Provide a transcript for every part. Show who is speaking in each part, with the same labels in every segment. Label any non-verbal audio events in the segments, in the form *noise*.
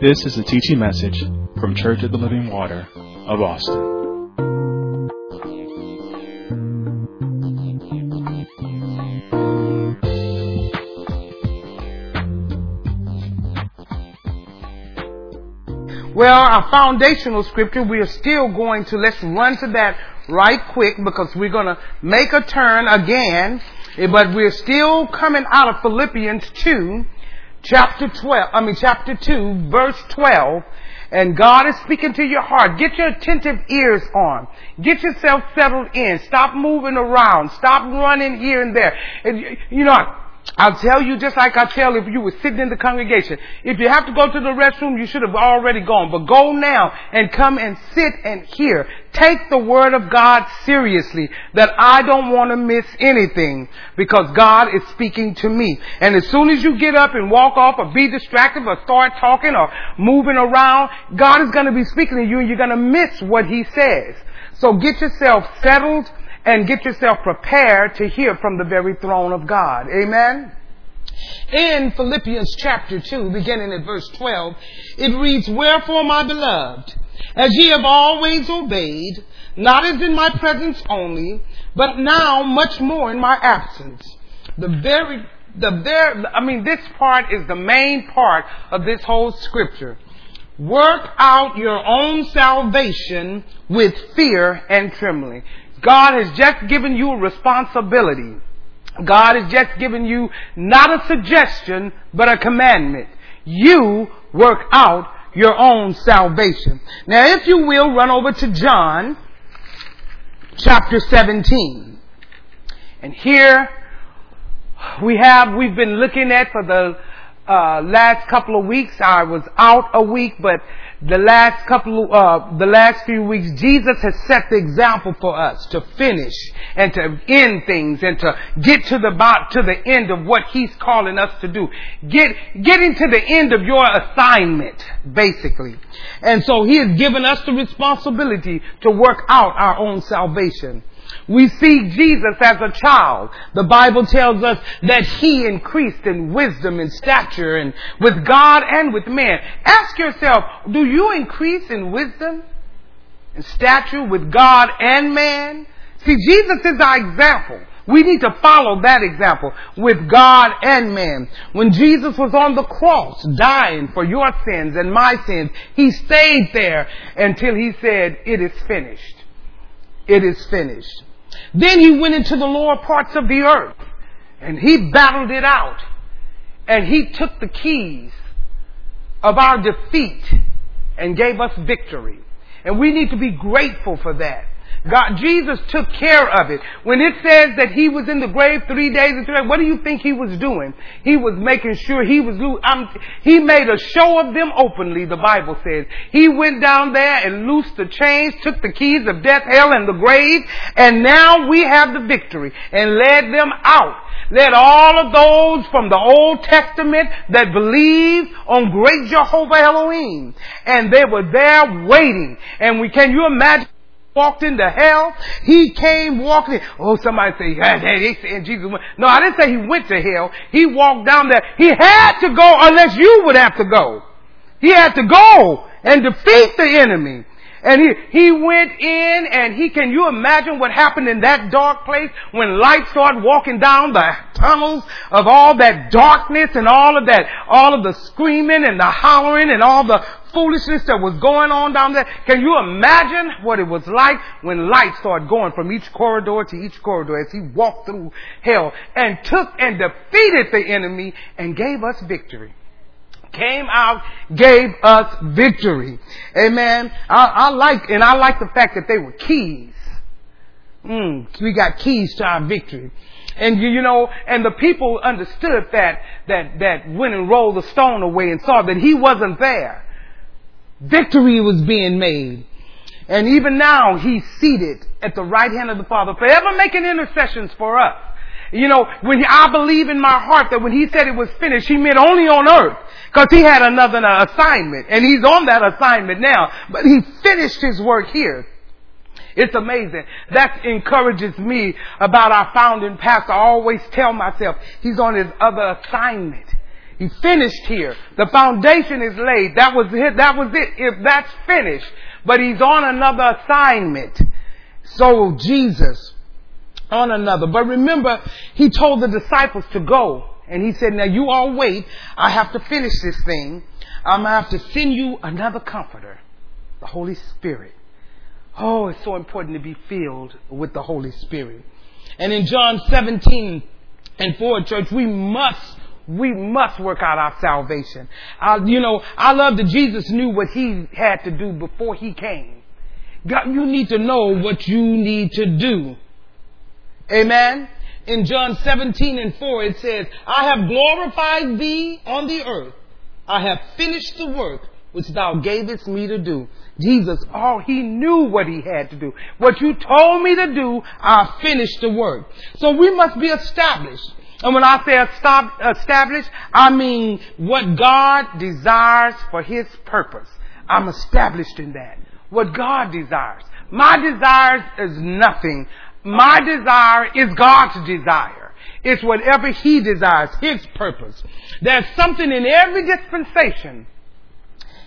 Speaker 1: This is a teaching message from Church of the Living Water of Austin.
Speaker 2: Well, our foundational scripture, we are still going to, let's run to that right quick because we're going to make a turn again, eh, but we're still coming out of Philippians 2, chapter 12, I mean chapter 2, verse 12, and God is speaking to your heart. Get your attentive ears on. Get yourself settled in. Stop moving around. Stop running here and there. And, you know, I'll tell you just like I tell if you were sitting in the congregation. If you have to go to the restroom, you should have already gone. But go now and come and sit and hear. Take the word of God seriously that I don't want to miss anything because God is speaking to me. And as soon as you get up and walk off or be distracted or start talking or moving around, God is going to be speaking to you and you're going to miss what He says. So get yourself settled and get yourself prepared to hear from the very throne of God. Amen. In Philippians chapter 2, beginning at verse 12, it reads, Wherefore, my beloved, as ye have always obeyed, not as in my presence only, but now much more in my absence. The very, the very, I mean, this part is the main part of this whole scripture. Work out your own salvation with fear and trembling. God has just given you a responsibility. God has just given you not a suggestion, but a commandment. You work out your own salvation. Now, if you will, run over to John chapter 17. And here we have, we've been looking at for the uh, last couple of weeks. I was out a week, but the last couple, uh, the last few weeks, Jesus has set the example for us to finish and to end things and to get to the to the end of what He's calling us to do. Get getting to the end of your assignment, basically. And so He has given us the responsibility to work out our own salvation. We see Jesus as a child. The Bible tells us that he increased in wisdom and stature and with God and with man. Ask yourself, do you increase in wisdom and stature with God and man? See, Jesus is our example. We need to follow that example with God and man. When Jesus was on the cross dying for your sins and my sins, he stayed there until he said, it is finished. It is finished. Then he went into the lower parts of the earth and he battled it out. And he took the keys of our defeat and gave us victory. And we need to be grateful for that. God, Jesus took care of it. When it says that he was in the grave three days and three nights, what do you think he was doing? He was making sure he was, um, he made a show of them openly, the Bible says. He went down there and loosed the chains, took the keys of death, hell, and the grave, and now we have the victory and led them out. Let all of those from the Old Testament that believed on great Jehovah Elohim, and they were there waiting. And we, can you imagine? Walked into hell. He came walking. Oh, somebody say, yeah, they saying Jesus went. No, I didn't say he went to hell. He walked down there. He had to go unless you would have to go. He had to go and defeat the enemy. And he, he went in and he, can you imagine what happened in that dark place when light started walking down the tunnels of all that darkness and all of that, all of the screaming and the hollering and all the foolishness that was going on down there. Can you imagine what it was like when light started going from each corridor to each corridor as he walked through hell and took and defeated the enemy and gave us victory? Came out, gave us victory. Amen. I, I, like, and I like the fact that they were keys. Mm, we got keys to our victory. And you, you know, and the people understood that, that, that went and rolled the stone away and saw that he wasn't there. Victory was being made. And even now, he's seated at the right hand of the Father, forever making intercessions for us. You know, when I believe in my heart that when he said it was finished, he meant only on earth. Cause he had another uh, assignment. And he's on that assignment now. But he finished his work here. It's amazing. That encourages me about our founding pastor. I always tell myself he's on his other assignment. He finished here. The foundation is laid. That was it. That was it. If that's finished. But he's on another assignment. So Jesus on another. But remember, he told the disciples to go. And he said, now you all wait. I have to finish this thing. I'm going to have to send you another comforter, the Holy Spirit. Oh, it's so important to be filled with the Holy Spirit. And in John 17 and 4, church, we must we must work out our salvation. Uh, you know, I love that Jesus knew what he had to do before he came. God, you need to know what you need to do. Amen. In John 17 and 4, it says, I have glorified thee on the earth. I have finished the work which thou gavest me to do. Jesus, oh, he knew what he had to do. What you told me to do, I finished the work. So we must be established. And when I say established, I mean what God desires for his purpose. I'm established in that. What God desires. My desires is nothing. My desire is God's desire. It's whatever He desires, His purpose. There's something in every dispensation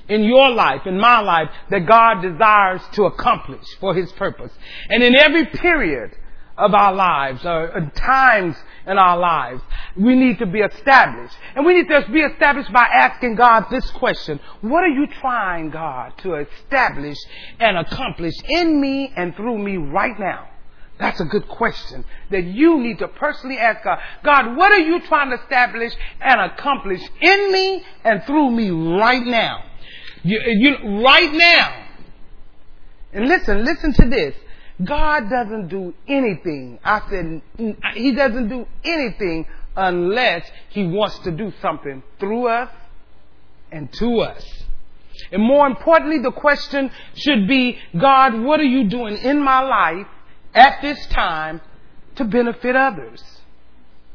Speaker 2: in your life, in my life, that God desires to accomplish for His purpose. And in every period of our lives, or times in our lives, we need to be established. And we need to be established by asking God this question. What are you trying, God, to establish and accomplish in me and through me right now? That's a good question that you need to personally ask God. God, what are you trying to establish and accomplish in me and through me right now? You, you, right now. And listen, listen to this. God doesn't do anything. I said, He doesn't do anything unless He wants to do something through us and to us. And more importantly, the question should be, God, what are you doing in my life at this time to benefit others?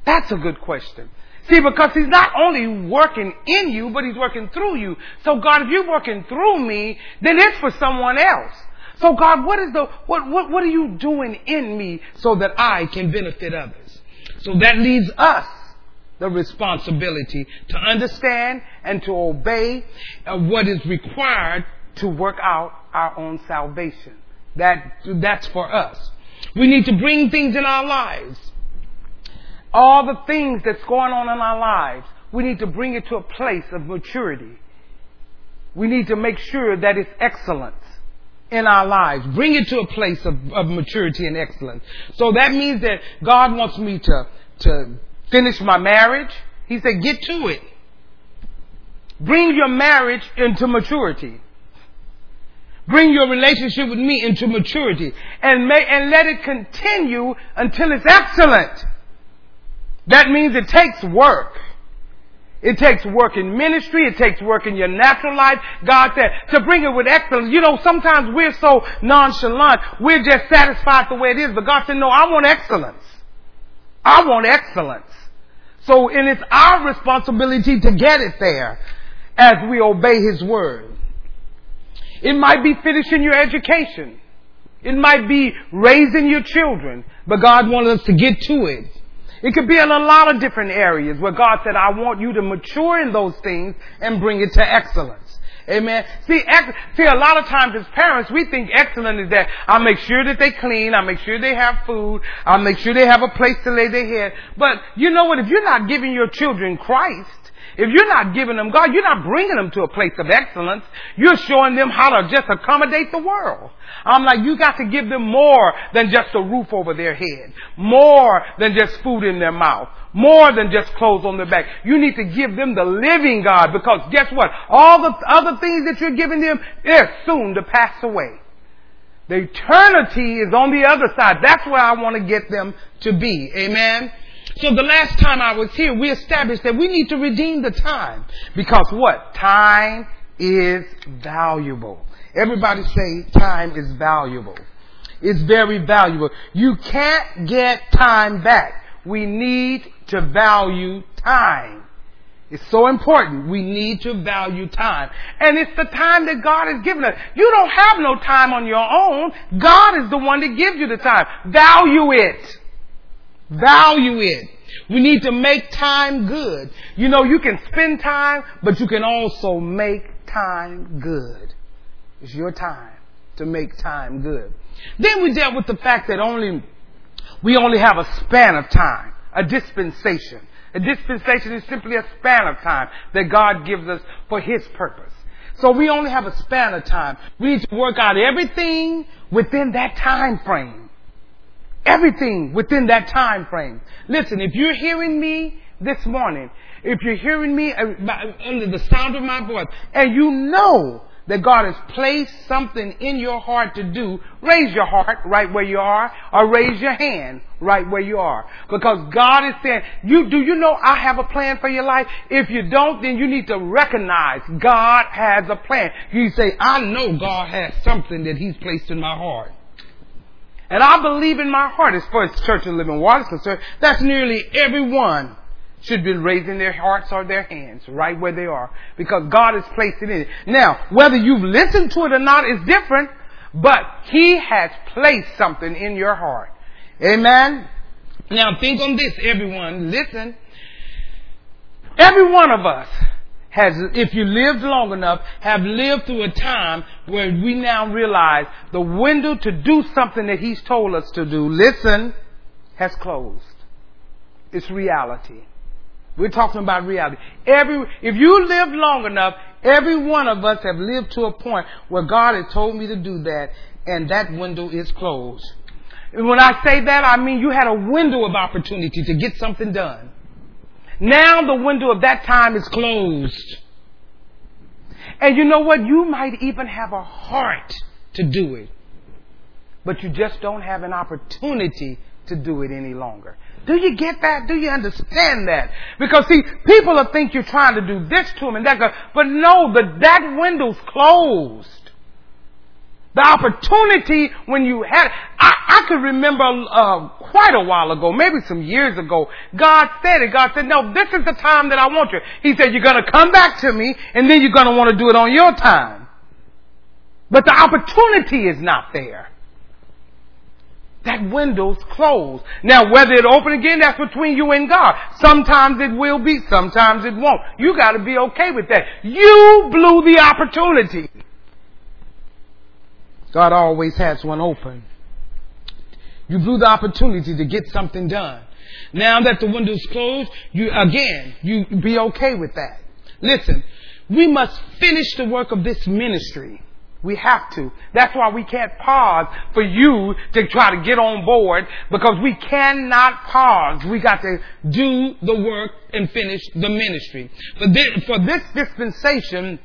Speaker 2: That's a good question. See, because he's not only working in you, but he's working through you. So God, if you're working through me, then it's for someone else. So God, what is the, what, what, what are you doing in me so that I can benefit others? So that leaves us the responsibility to understand and to obey uh, what is required to work out our own salvation. That, that's for us. We need to bring things in our lives. All the things that's going on in our lives, we need to bring it to a place of maturity. We need to make sure that it's excellence in our lives. Bring it to a place of, of maturity and excellence. So that means that God wants me to, to finish my marriage. He said, get to it. Bring your marriage into maturity. Bring your relationship with me into maturity and may, and let it continue until it's excellent. That means it takes work. It takes work in ministry. It takes work in your natural life. God said to bring it with excellence. You know, sometimes we're so nonchalant. We're just satisfied the way it is. But God said, no, I want excellence. I want excellence. So, and it's our responsibility to get it there as we obey His word. It might be finishing your education. It might be raising your children, but God wanted us to get to it. It could be in a lot of different areas where God said, I want you to mature in those things and bring it to excellence. Amen. See, ex- see, a lot of times as parents, we think excellent is that I'll make sure that they clean, I'll make sure they have food, I'll make sure they have a place to lay their head. But you know what? If you're not giving your children Christ, if you're not giving them God, you're not bringing them to a place of excellence. You're showing them how to just accommodate the world. I'm like, you got to give them more than just a roof over their head. More than just food in their mouth. More than just clothes on their back. You need to give them the living God because guess what? All the other things that you're giving them, they're soon to pass away. The eternity is on the other side. That's where I want to get them to be. Amen. So the last time I was here, we established that we need to redeem the time. Because what? Time is valuable. Everybody say time is valuable. It's very valuable. You can't get time back. We need to value time. It's so important. We need to value time. And it's the time that God has given us. You don't have no time on your own. God is the one that gives you the time. Value it. Value it. We need to make time good. You know, you can spend time, but you can also make time good. It's your time to make time good. Then we dealt with the fact that only, we only have a span of time, a dispensation. A dispensation is simply a span of time that God gives us for His purpose. So we only have a span of time. We need to work out everything within that time frame. Everything within that time frame. Listen, if you're hearing me this morning, if you're hearing me uh, under the sound of my voice, and you know that God has placed something in your heart to do, raise your heart right where you are, or raise your hand right where you are. Because God is saying, you, do you know I have a plan for your life? If you don't, then you need to recognize God has a plan. You say, I know God has something that He's placed in my heart. And I believe in my heart as far as Church of Living Water is concerned, that's nearly everyone should be raising their hearts or their hands right where they are because God has placed it in it. Now, whether you've listened to it or not is different, but He has placed something in your heart. Amen? Now think on this, everyone. Listen. Every one of us has, if you lived long enough, have lived through a time where we now realize the window to do something that He's told us to do, listen, has closed. It's reality. We're talking about reality. Every, if you live long enough, every one of us have lived to a point where God has told me to do that, and that window is closed. And when I say that, I mean you had a window of opportunity to get something done. Now the window of that time is closed. And you know what? You might even have a heart to do it. But you just don't have an opportunity to do it any longer. Do you get that? Do you understand that? Because see, people will think you're trying to do this to them and that, but no, the, that window's closed. The opportunity when you had, I, I could remember uh, quite a while ago, maybe some years ago, God said it. God said, no, this is the time that I want you. He said, you're going to come back to me and then you're going to want to do it on your time. But the opportunity is not there. That window's closed. Now, whether it open again, that's between you and God. Sometimes it will be, sometimes it won't. You gotta be okay with that. You blew the opportunity. God always has one open. You blew the opportunity to get something done. Now that the window's closed, you, again, you be okay with that. Listen, we must finish the work of this ministry. We have to. That's why we can't pause for you to try to get on board because we cannot pause. We got to do the work and finish the ministry. For this, for this dispensation,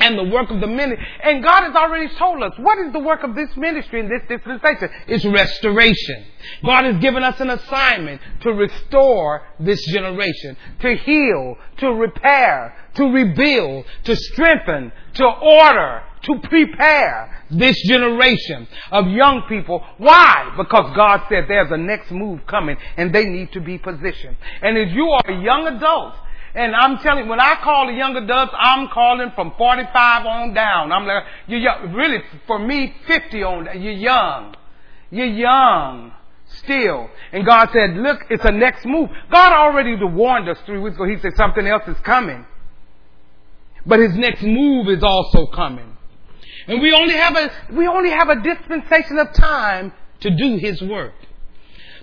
Speaker 2: and the work of the ministry. And God has already told us what is the work of this ministry and this dispensation? It's restoration. God has given us an assignment to restore this generation, to heal, to repair, to rebuild, to strengthen, to order, to prepare this generation of young people. Why? Because God said there's a next move coming and they need to be positioned. And if you are a young adult, and I'm telling you, when I call the young adults, I'm calling from 45 on down. I'm like, you're young. Really, for me, 50 on down. You're young. You're young. Still. And God said, look, it's a next move. God already warned us three weeks ago. He said something else is coming. But his next move is also coming. And we only have a, we only have a dispensation of time to do his work.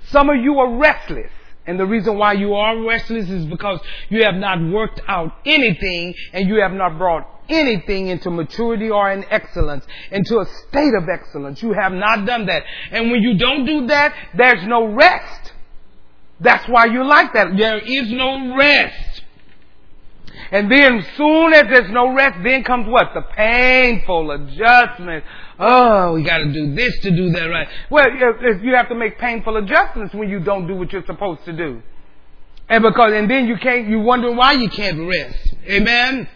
Speaker 2: Some of you are restless. And the reason why you are restless is because you have not worked out anything and you have not brought anything into maturity or in excellence, into a state of excellence. You have not done that. And when you don't do that, there's no rest. That's why you like that. There is no rest. And then soon as there's no rest, then comes what? The painful adjustment. Oh, we gotta do this to do that right. Well, you have to make painful adjustments when you don't do what you're supposed to do. And because, and then you can't, you wonder why you can't rest. Amen?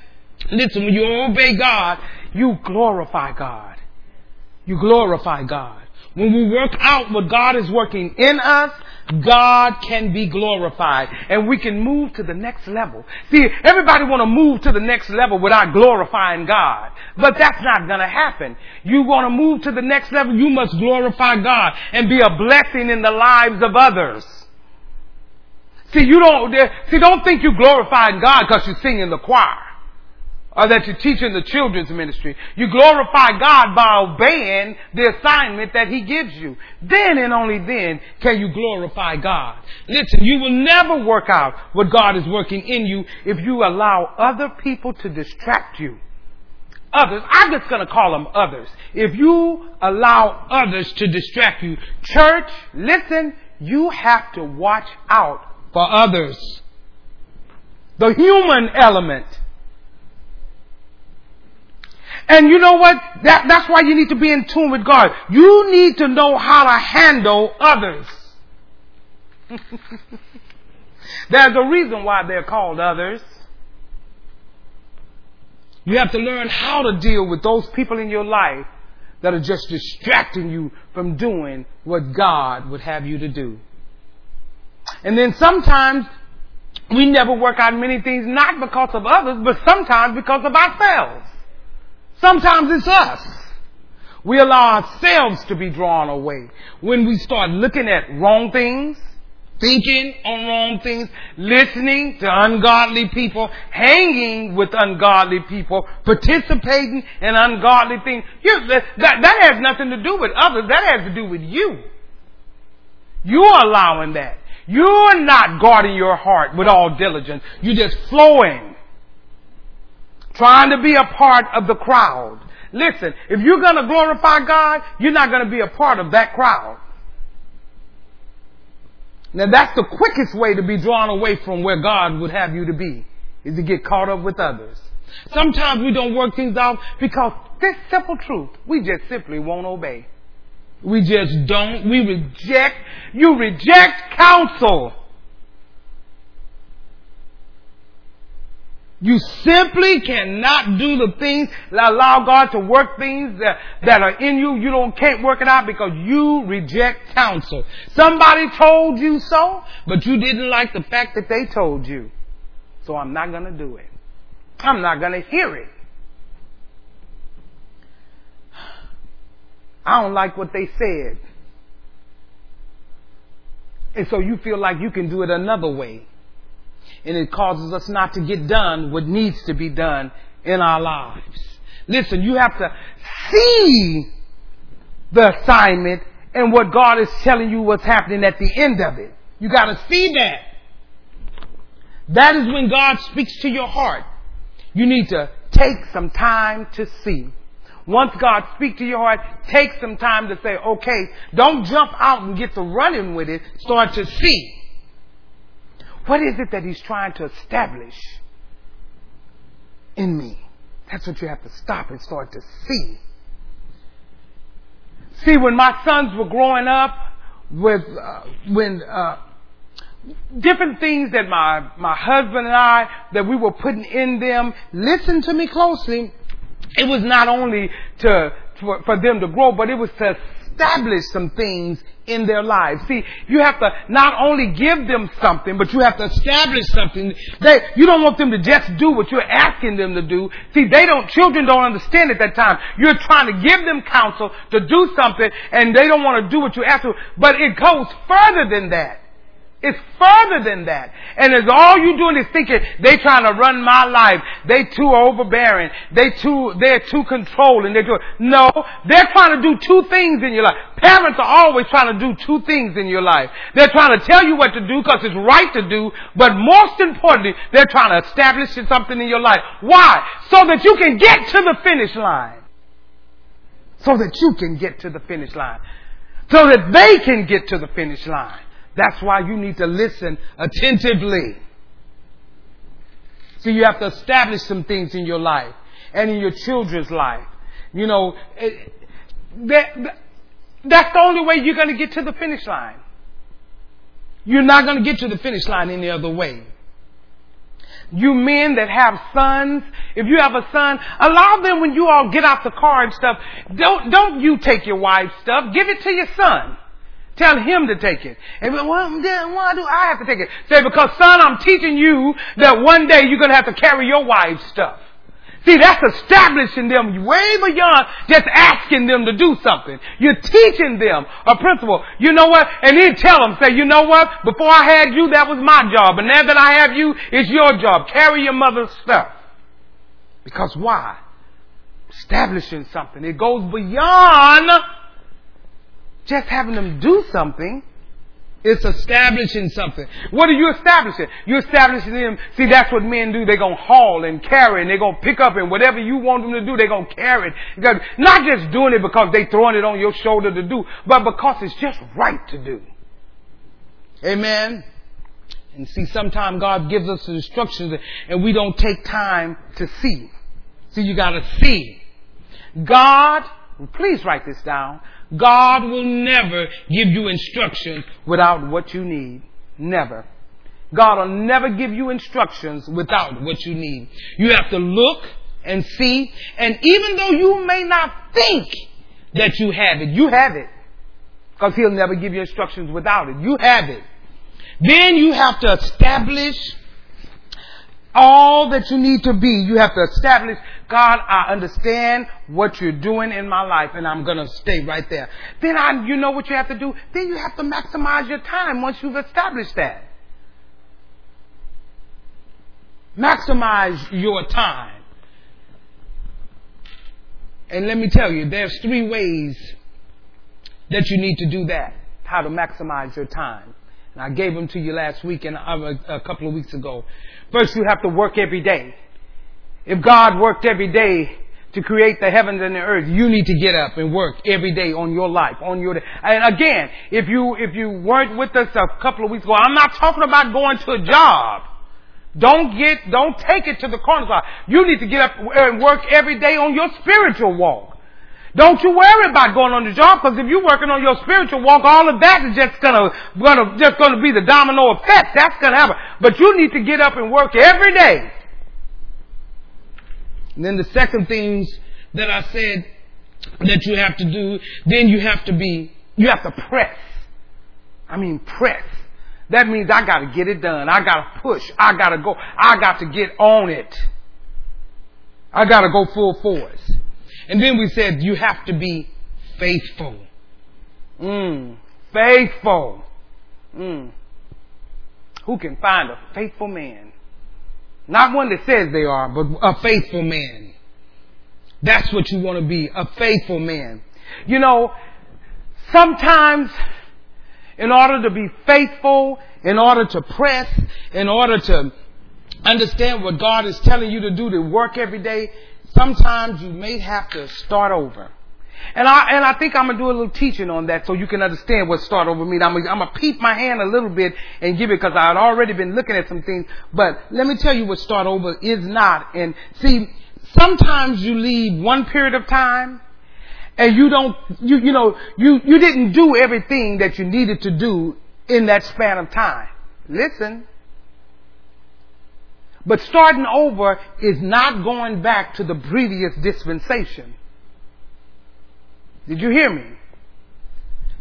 Speaker 2: Listen, when you obey God, you glorify God. You glorify God. When we work out what God is working in us, God can be glorified and we can move to the next level. See, everybody want to move to the next level without glorifying God. But that's not going to happen. You want to move to the next level, you must glorify God and be a blessing in the lives of others. See, you don't, see, don't think you glorifying God because you sing in the choir. Or that you teach in the children's ministry. You glorify God by obeying the assignment that He gives you. Then and only then can you glorify God. Listen, you will never work out what God is working in you if you allow other people to distract you. Others, I'm just gonna call them others. If you allow others to distract you, church, listen, you have to watch out for others. The human element. And you know what? That, that's why you need to be in tune with God. You need to know how to handle others. *laughs* There's a reason why they're called others. You have to learn how to deal with those people in your life that are just distracting you from doing what God would have you to do. And then sometimes we never work out many things not because of others, but sometimes because of ourselves. Sometimes it's us. We allow ourselves to be drawn away when we start looking at wrong things, thinking on wrong things, listening to ungodly people, hanging with ungodly people, participating in ungodly things. You, that, that has nothing to do with others. That has to do with you. You're allowing that. You're not guarding your heart with all diligence. You're just flowing. Trying to be a part of the crowd. Listen, if you're gonna glorify God, you're not gonna be a part of that crowd. Now that's the quickest way to be drawn away from where God would have you to be, is to get caught up with others. Sometimes we don't work things out because this simple truth, we just simply won't obey. We just don't. We reject. You reject counsel. You simply cannot do the things allow God to work things that, that are in you. You don't can't work it out because you reject counsel. Somebody told you so, but you didn't like the fact that they told you. So I'm not gonna do it. I'm not gonna hear it. I don't like what they said. And so you feel like you can do it another way. And it causes us not to get done what needs to be done in our lives. Listen, you have to see the assignment and what God is telling you what's happening at the end of it. You gotta see that. That is when God speaks to your heart. You need to take some time to see. Once God speaks to your heart, take some time to say, okay, don't jump out and get to running with it. Start to see. What is it that He's trying to establish in me? That's what you have to stop and start to see. See, when my sons were growing up, with uh, when uh, different things that my my husband and I that we were putting in them, listen to me closely. It was not only to, for, for them to grow, but it was to establish some things in their lives. See, you have to not only give them something, but you have to establish something. They, you don't want them to just do what you're asking them to do. See, they don't, children don't understand at that time. You're trying to give them counsel to do something and they don't want to do what you ask them. But it goes further than that. It's further than that. And as all you doing is thinking, they trying to run my life. They too overbearing. They too, they're too controlling. They're too, no, they're trying to do two things in your life. Parents are always trying to do two things in your life. They're trying to tell you what to do because it's right to do, but most importantly, they're trying to establish something in your life. Why? So that you can get to the finish line. So that you can get to the finish line. So that they can get to the finish line. That's why you need to listen attentively. So you have to establish some things in your life and in your children's life. You know, it, that, that's the only way you're going to get to the finish line. You're not going to get to the finish line any other way. You men that have sons, if you have a son, allow them when you all get out the car and stuff, don't, don't you take your wife's stuff, give it to your son. Tell him to take it. And well, why do I have to take it? Say, because son, I'm teaching you that one day you're going to have to carry your wife's stuff. See, that's establishing them way beyond just asking them to do something. You're teaching them a principle. You know what? And then tell them, say, you know what? Before I had you, that was my job. But now that I have you, it's your job. Carry your mother's stuff. Because why? Establishing something. It goes beyond just having them do something. It's establishing something. What are you establishing? You're establishing them. See, that's what men do. They're going to haul and carry and they're going to pick up and whatever you want them to do, they're going to carry it. Not just doing it because they're throwing it on your shoulder to do, but because it's just right to do. Amen. And see, sometimes God gives us instructions and we don't take time to see. See, you gotta see. God, please write this down. God will never give you instructions without what you need. Never. God will never give you instructions without what you need. You have to look and see, and even though you may not think that you have it, you have it. Because He'll never give you instructions without it. You have it. Then you have to establish all that you need to be. You have to establish, God, I understand what you're doing in my life and I'm gonna stay right there. Then I, you know what you have to do? Then you have to maximize your time once you've established that. Maximize your time. And let me tell you, there's three ways that you need to do that. How to maximize your time. And I gave them to you last week and uh, a couple of weeks ago. First, you have to work every day. If God worked every day to create the heavens and the earth, you need to get up and work every day on your life, on your day. And again, if you, if you weren't with us a couple of weeks ago, I'm not talking about going to a job. Don't get, don't take it to the corner side. You need to get up and work every day on your spiritual walk. Don't you worry about going on the job because if you're working on your spiritual walk, all of that is just gonna, gonna, just gonna be the domino effect. That's gonna happen. But you need to get up and work every day. And then the second things that I said that you have to do, then you have to be, you have to press. I mean press. That means I gotta get it done. I gotta push. I gotta go. I got to get on it. I gotta go full force. And then we said you have to be faithful. Mm, faithful. Mm. Who can find a faithful man? Not one that says they are, but a faithful man. That's what you want to be, a faithful man. You know, sometimes in order to be faithful, in order to press, in order to understand what God is telling you to do to work every day, sometimes you may have to start over. And I, and I think I'm gonna do a little teaching on that so you can understand what start over means. I'm I'm gonna peep my hand a little bit and give it because I had already been looking at some things. But let me tell you what start over is not. And see, sometimes you leave one period of time and you don't, you, you know, you, you didn't do everything that you needed to do in that span of time. Listen, but starting over is not going back to the previous dispensation. Did you hear me?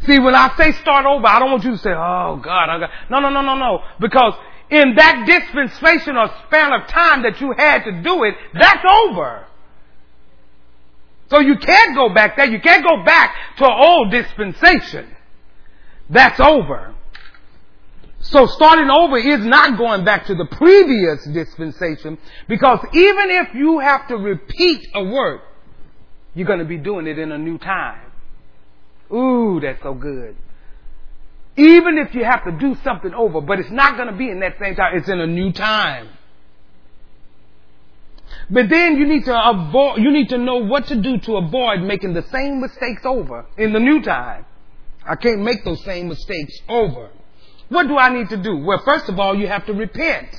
Speaker 2: See, when I say start over, I don't want you to say, oh God, oh, I got, no, no, no, no, no. Because in that dispensation or span of time that you had to do it, that's over. So you can't go back there. You can't go back to old dispensation. That's over. So starting over is not going back to the previous dispensation because even if you have to repeat a work, you're going to be doing it in a new time. Ooh, that's so good. Even if you have to do something over, but it's not going to be in that same time, it's in a new time. But then you need to avoid, you need to know what to do to avoid making the same mistakes over in the new time. I can't make those same mistakes over. What do I need to do? Well, first of all, you have to repent.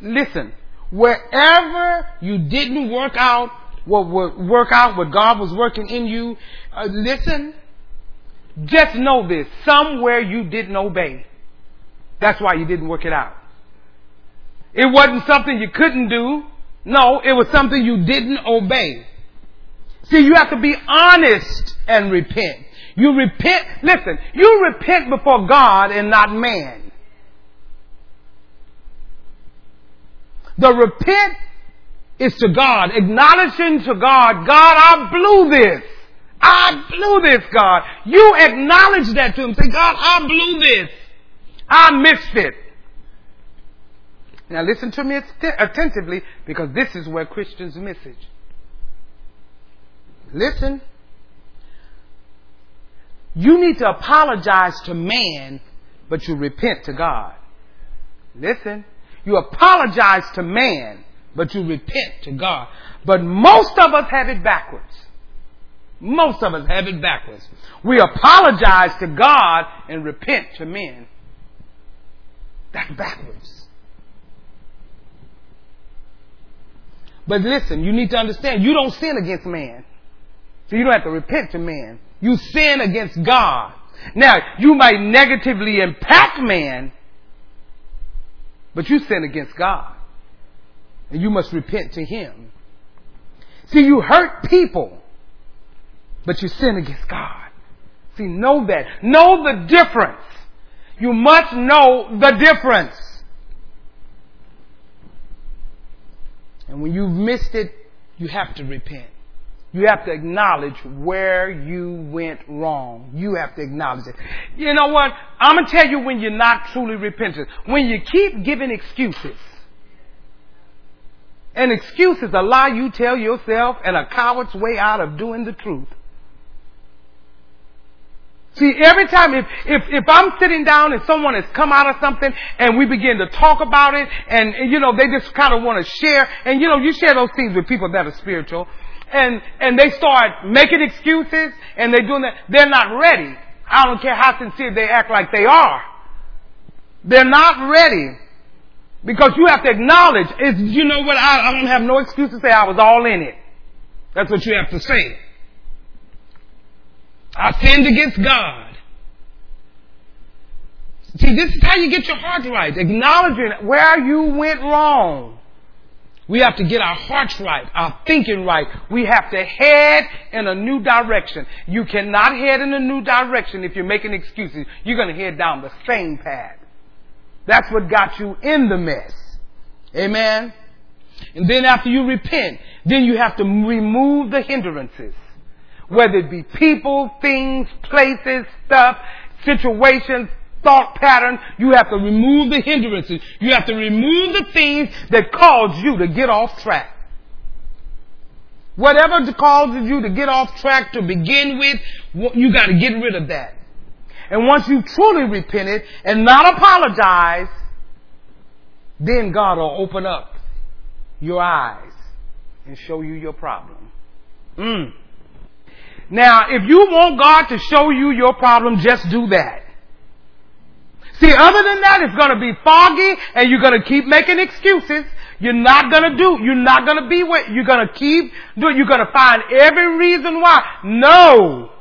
Speaker 2: Listen, wherever you didn't work out what work out what God was working in you, uh, listen, just know this. Somewhere you didn't obey. That's why you didn't work it out. It wasn't something you couldn't do. No, it was something you didn't obey. See, you have to be honest and repent. You repent, listen, you repent before God and not man. The repent is to God, acknowledging to God, God, I blew this. I blew this, God. You acknowledge that to him. Say, God, I blew this. I missed it. Now listen to me attentively because this is where Christians miss it. Listen. You need to apologize to man, but you repent to God. Listen. You apologize to man, but you repent to God. But most of us have it backwards. Most of us have it backwards. We apologize to God and repent to men. That's backwards. But listen, you need to understand, you don't sin against man. So you don't have to repent to man. You sin against God. Now, you might negatively impact man, but you sin against God. And you must repent to him. See, you hurt people, but you sin against God. See, know that. Know the difference. You must know the difference. And when you've missed it, you have to repent. You have to acknowledge where you went wrong. You have to acknowledge it. You know what? I'm going to tell you when you're not truly repentant. When you keep giving excuses. And excuses a lie you tell yourself and a coward's way out of doing the truth. See, every time if, if, if I'm sitting down and someone has come out of something and we begin to talk about it and, and you know, they just kind of want to share and you know, you share those things with people that are spiritual and, and they start making excuses and they're doing that, they're not ready. I don't care how sincere they act like they are. They're not ready. Because you have to acknowledge, is you know what, I, I don't have no excuse to say I was all in it. That's what you have to say. I sinned against God. See, this is how you get your heart right. Acknowledging where you went wrong. We have to get our hearts right, our thinking right. We have to head in a new direction. You cannot head in a new direction if you're making excuses. You're going to head down the same path. That's what got you in the mess. Amen. And then after you repent, then you have to remove the hindrances whether it be people, things, places, stuff, situations, thought patterns. You have to remove the hindrances. You have to remove the things that cause you to get off track. Whatever causes you to get off track to begin with, you got to get rid of that. And once you truly repented and not apologize, then God will open up your eyes and show you your problem. Mm. Now, if you want God to show you your problem, just do that. See, other than that, it's to be foggy and you're to keep making excuses. You're not to do, you're not to be what, you're to keep doing, you're to find every reason why. No.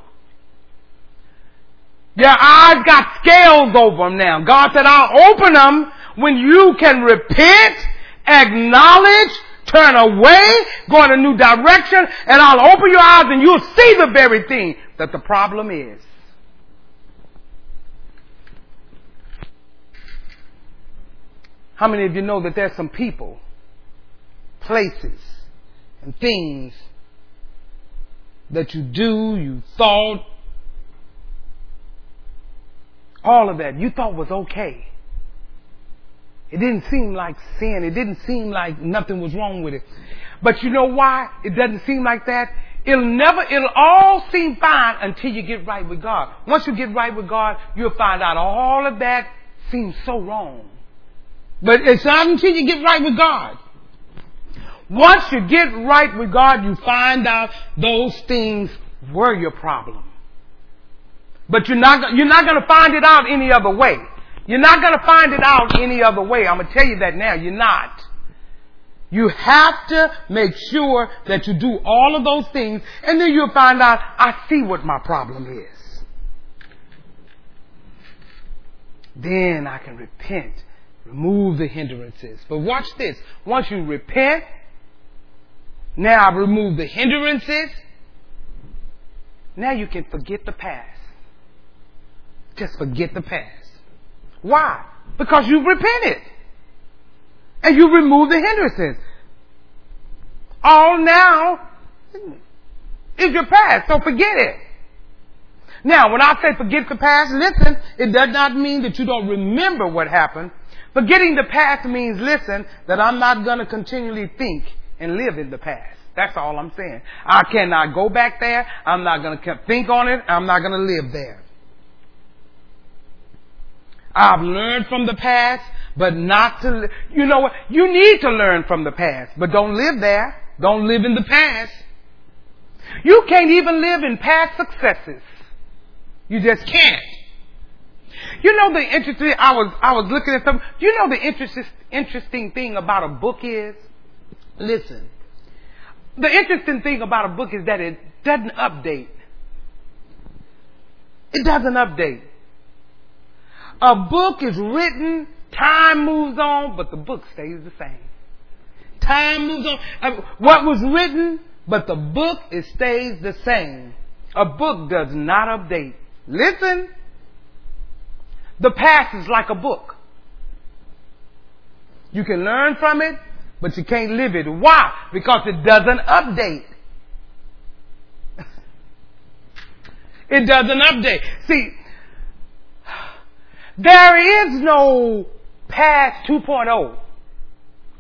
Speaker 2: Your eyes got scales over them now. God said, I'll open them when you can repent, acknowledge, turn away, go in a new direction, and I'll open your eyes and you'll see the very thing that the problem is. How many of you know that there's some people, places, and things that you do, you thought, all of that you thought was okay. It didn't seem like sin. It didn't seem like nothing was wrong with it. But you know why it doesn't seem like that? It'll never, it'll all seem fine until you get right with God. Once you get right with God, you'll find out all of that seems so wrong. But it's not until you get right with God. Once you get right with God, you find out those things were your problem. But you're not, you're not going to find it out any other way. You're not going to find it out any other way. I'm going to tell you that now. You're not. You have to make sure that you do all of those things and then you'll find out, I see what my problem is. Then I can repent, remove the hindrances. But watch this. Once you repent, now I've removed the hindrances. Now you can forget the past. Just forget the past. Why? Because you've repented. And you remove the hindrances. All now is your past, so forget it. Now, when I say forget the past, listen, it does not mean that you don't remember what happened. Forgetting the past means, listen, that I'm not going to continually think and live in the past. That's all I'm saying. I cannot go back there. I'm not going to think on it. I'm not going to live there. I've learned from the past, but not to, you know what? You need to learn from the past, but don't live there. Don't live in the past. You can't even live in past successes. You just can't. You know the interesting, I was, I was looking at some, you know the interesting, interesting thing about a book is? Listen. The interesting thing about a book is that it doesn't update. It doesn't update. A book is written, time moves on, but the book stays the same. Time moves on. Um, what was written, but the book, it stays the same. A book does not update. Listen. The past is like a book. You can learn from it, but you can't live it. Why? Because it doesn't update. it doesn't update. See, there is no past 2.0,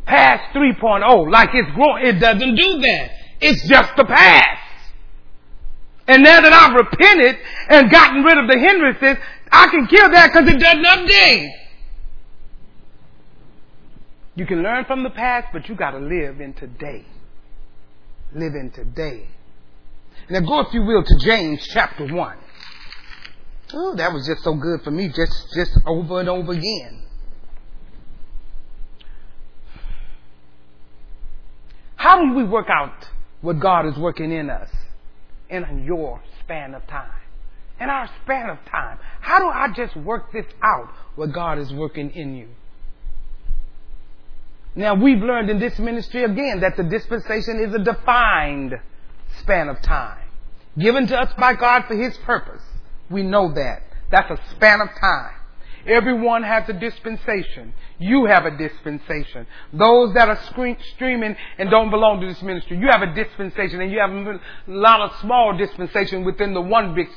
Speaker 2: past 3.0, like it's growing. It doesn't do that. It's just the past. And now that I've repented and gotten rid of the hindrances, I can kill that because it doesn't update. You can learn from the past, but you gotta live in today. Live in today. Now go, if you will, to James chapter 1. Oh, that was just so good for me, just, just over and over again. How do we work out what God is working in us? in your span of time. In our span of time. How do I just work this out what God is working in you? Now we've learned in this ministry again that the dispensation is a defined span of time. Given to us by God for His purpose. We know that. That's a span of time. Everyone has a dispensation. You have a dispensation. Those that are streaming and don't belong to this ministry, you have a dispensation and you have a lot of small dispensation within the one big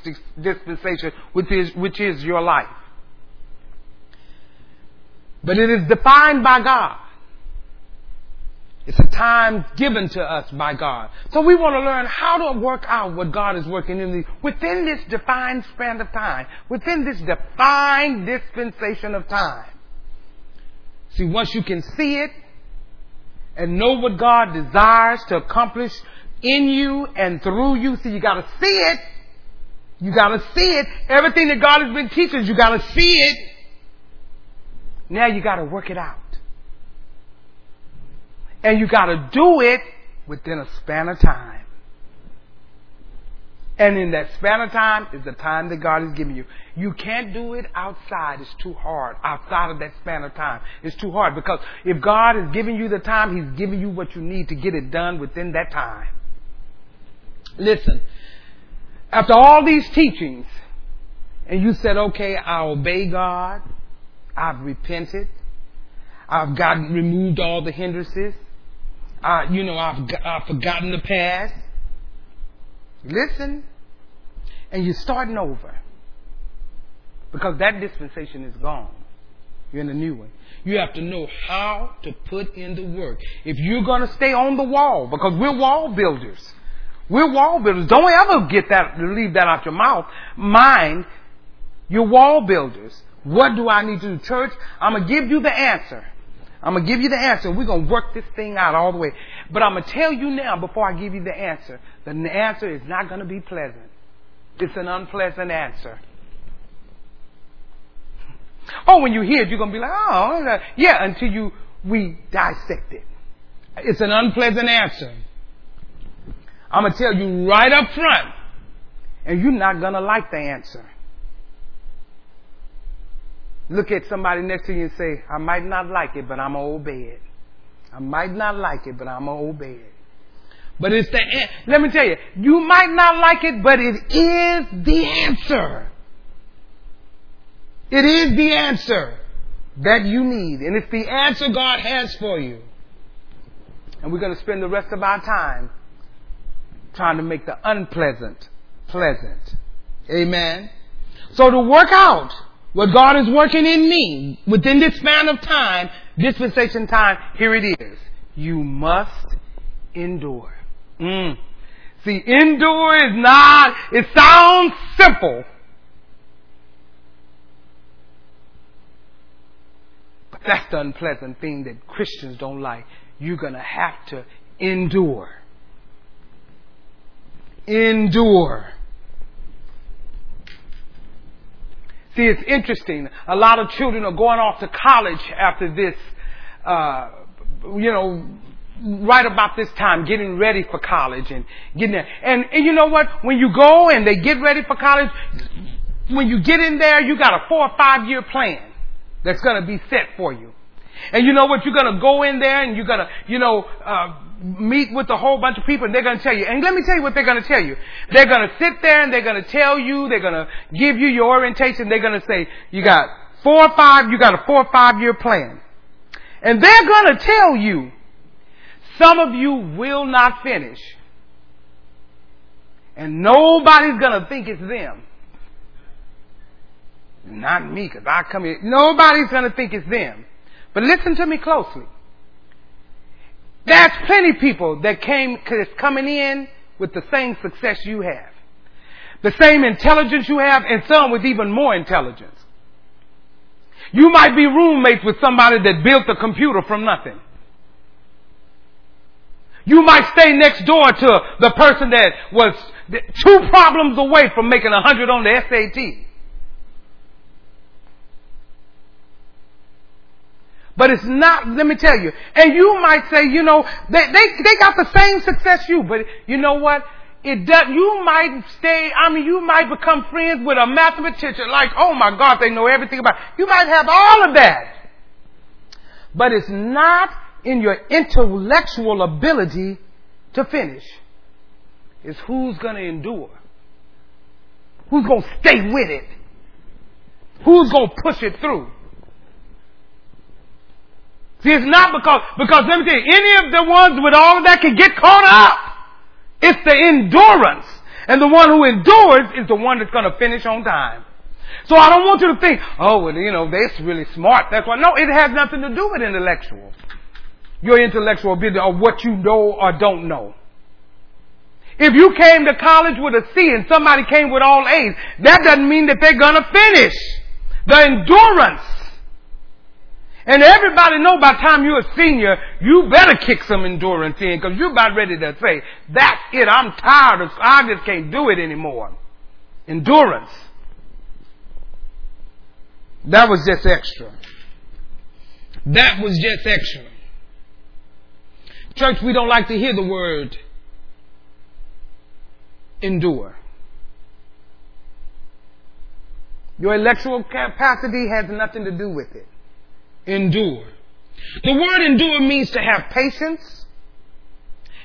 Speaker 2: dispensation, which is, which is your life. But it is defined by God. It's a time given to us by God. So we want to learn how to work out what God is working in the, within this defined span of time, within this defined dispensation of time. See, once you can see it and know what God desires to accomplish in you and through you, see, you gotta see it. You gotta see it. Everything that God has been teaching, you gotta see it. Now you gotta work it out. And you gotta do it within a span of time. And in that span of time is the time that God is giving you. You can't do it outside. It's too hard. Outside of that span of time. It's too hard because if God is giving you the time, He's giving you what you need to get it done within that time. Listen, after all these teachings, and you said, okay, I obey God, I've repented, I've gotten removed all the hindrances, uh, you know, I've, I've forgotten the past. Listen, and you're starting over. Because that dispensation is gone. You're in a new one. You have to know how to put in the work. If you're going to stay on the wall, because we're wall builders. We're wall builders. Don't ever get that, leave that out your mouth. Mind, you're wall builders. What do I need to do? Church, I'm going to give you the answer. I'm going to give you the answer. We're going to work this thing out all the way. But I'm going to tell you now before I give you the answer. that The answer is not going to be pleasant. It's an unpleasant answer. *laughs* Oh, when you hear it, you're going to be like, oh, yeah, until you, we dissect it. It's an unpleasant answer. I'm going to tell you right up front, and you're not going to like the answer. Look at somebody next to you and say, I might not like it, but I'm going to obey it. I might not like it, but I'm going to obey it. But it's the, let me tell you, you might not like it, but it is the answer. It is the answer. that you need. And it's the answer God has for you. And we're going to spend the rest of our time trying to make the unpleasant pleasant. Amen. So to work out what God is working in me within this span of time, dispensation time, here it is. You must endure. Mm. See, endure is not, it sounds simple. But that's the unpleasant thing that Christians don't like. You're gonna have to endure. Endure. See, it's interesting. A lot of children are going off to college after this, uh, you know, right about this time, getting ready for college and getting there. And, and you know what? When you go and they get ready for college, when you get in there, you got a four or five year plan that's going to be set for you. And you know what? You're going to go in there and you're going to, you know, uh, meet with a whole bunch of people and they're going to tell you. And let me tell you what they're going to tell you. They're going to sit there and they're going to tell you, they're going to give you your orientation. They're going to say, you got four or five, you got a four or five year plan. And they're going to tell you, some of you will not finish. And nobody's going to think it's them. Not me, because I come here. Nobody's going to think it's them. But listen to me closely. There's plenty people that came, that's coming in with the same success you have. The same intelligence you have, and some with even more intelligence. You might be roommates with somebody that built a computer from nothing. You might stay next door to the person that was two problems away from making a hundred on the SAT. But it's not, let me tell you. And you might say, you know, they, they, they got the same success you, but you know what? It does, you might stay, I mean, you might become friends with a mathematician like, oh my God, they know everything about, you might have all of that. But it's not in your intellectual ability to finish. It's who's gonna endure. Who's gonna stay with it. Who's gonna push it through. See, it's not because, because let me tell you, any of the ones with all of that can get caught up. It's the endurance. And the one who endures is the one that's going to finish on time. So I don't want you to think, oh, well, you know, they're really smart. That's why. No, it has nothing to do with intellectual. Your intellectual ability or what you know or don't know. If you came to college with a C and somebody came with all A's, that doesn't mean that they're gonna finish. The endurance and everybody know by the time you're a senior, you better kick some endurance in because you're about ready to say, that's it, I'm tired of, I just can't do it anymore. Endurance. That was just extra. That was just extra. Church, we don't like to hear the word endure. Your intellectual capacity has nothing to do with it endure. The word endure means to have patience.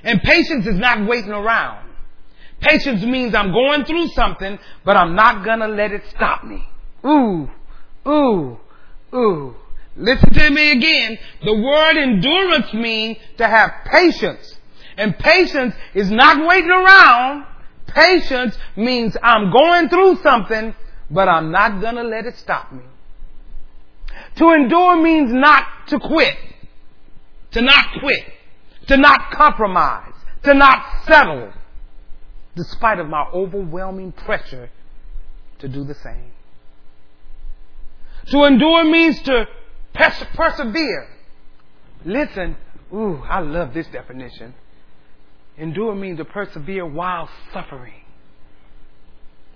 Speaker 2: And patience is not waiting around. Patience means I'm going through something, but I'm not gonna let it stop me. Ooh, ooh, ooh. Listen to me again. The word endurance means to have patience. And patience is not waiting around. Patience means I'm going through something, but I'm not gonna let it stop me. To endure means not to quit. To not quit. To not compromise. To not settle. Despite of my overwhelming pressure to do the same. To endure means to pers- persevere. Listen, ooh, I love this definition. Endure means to persevere while suffering.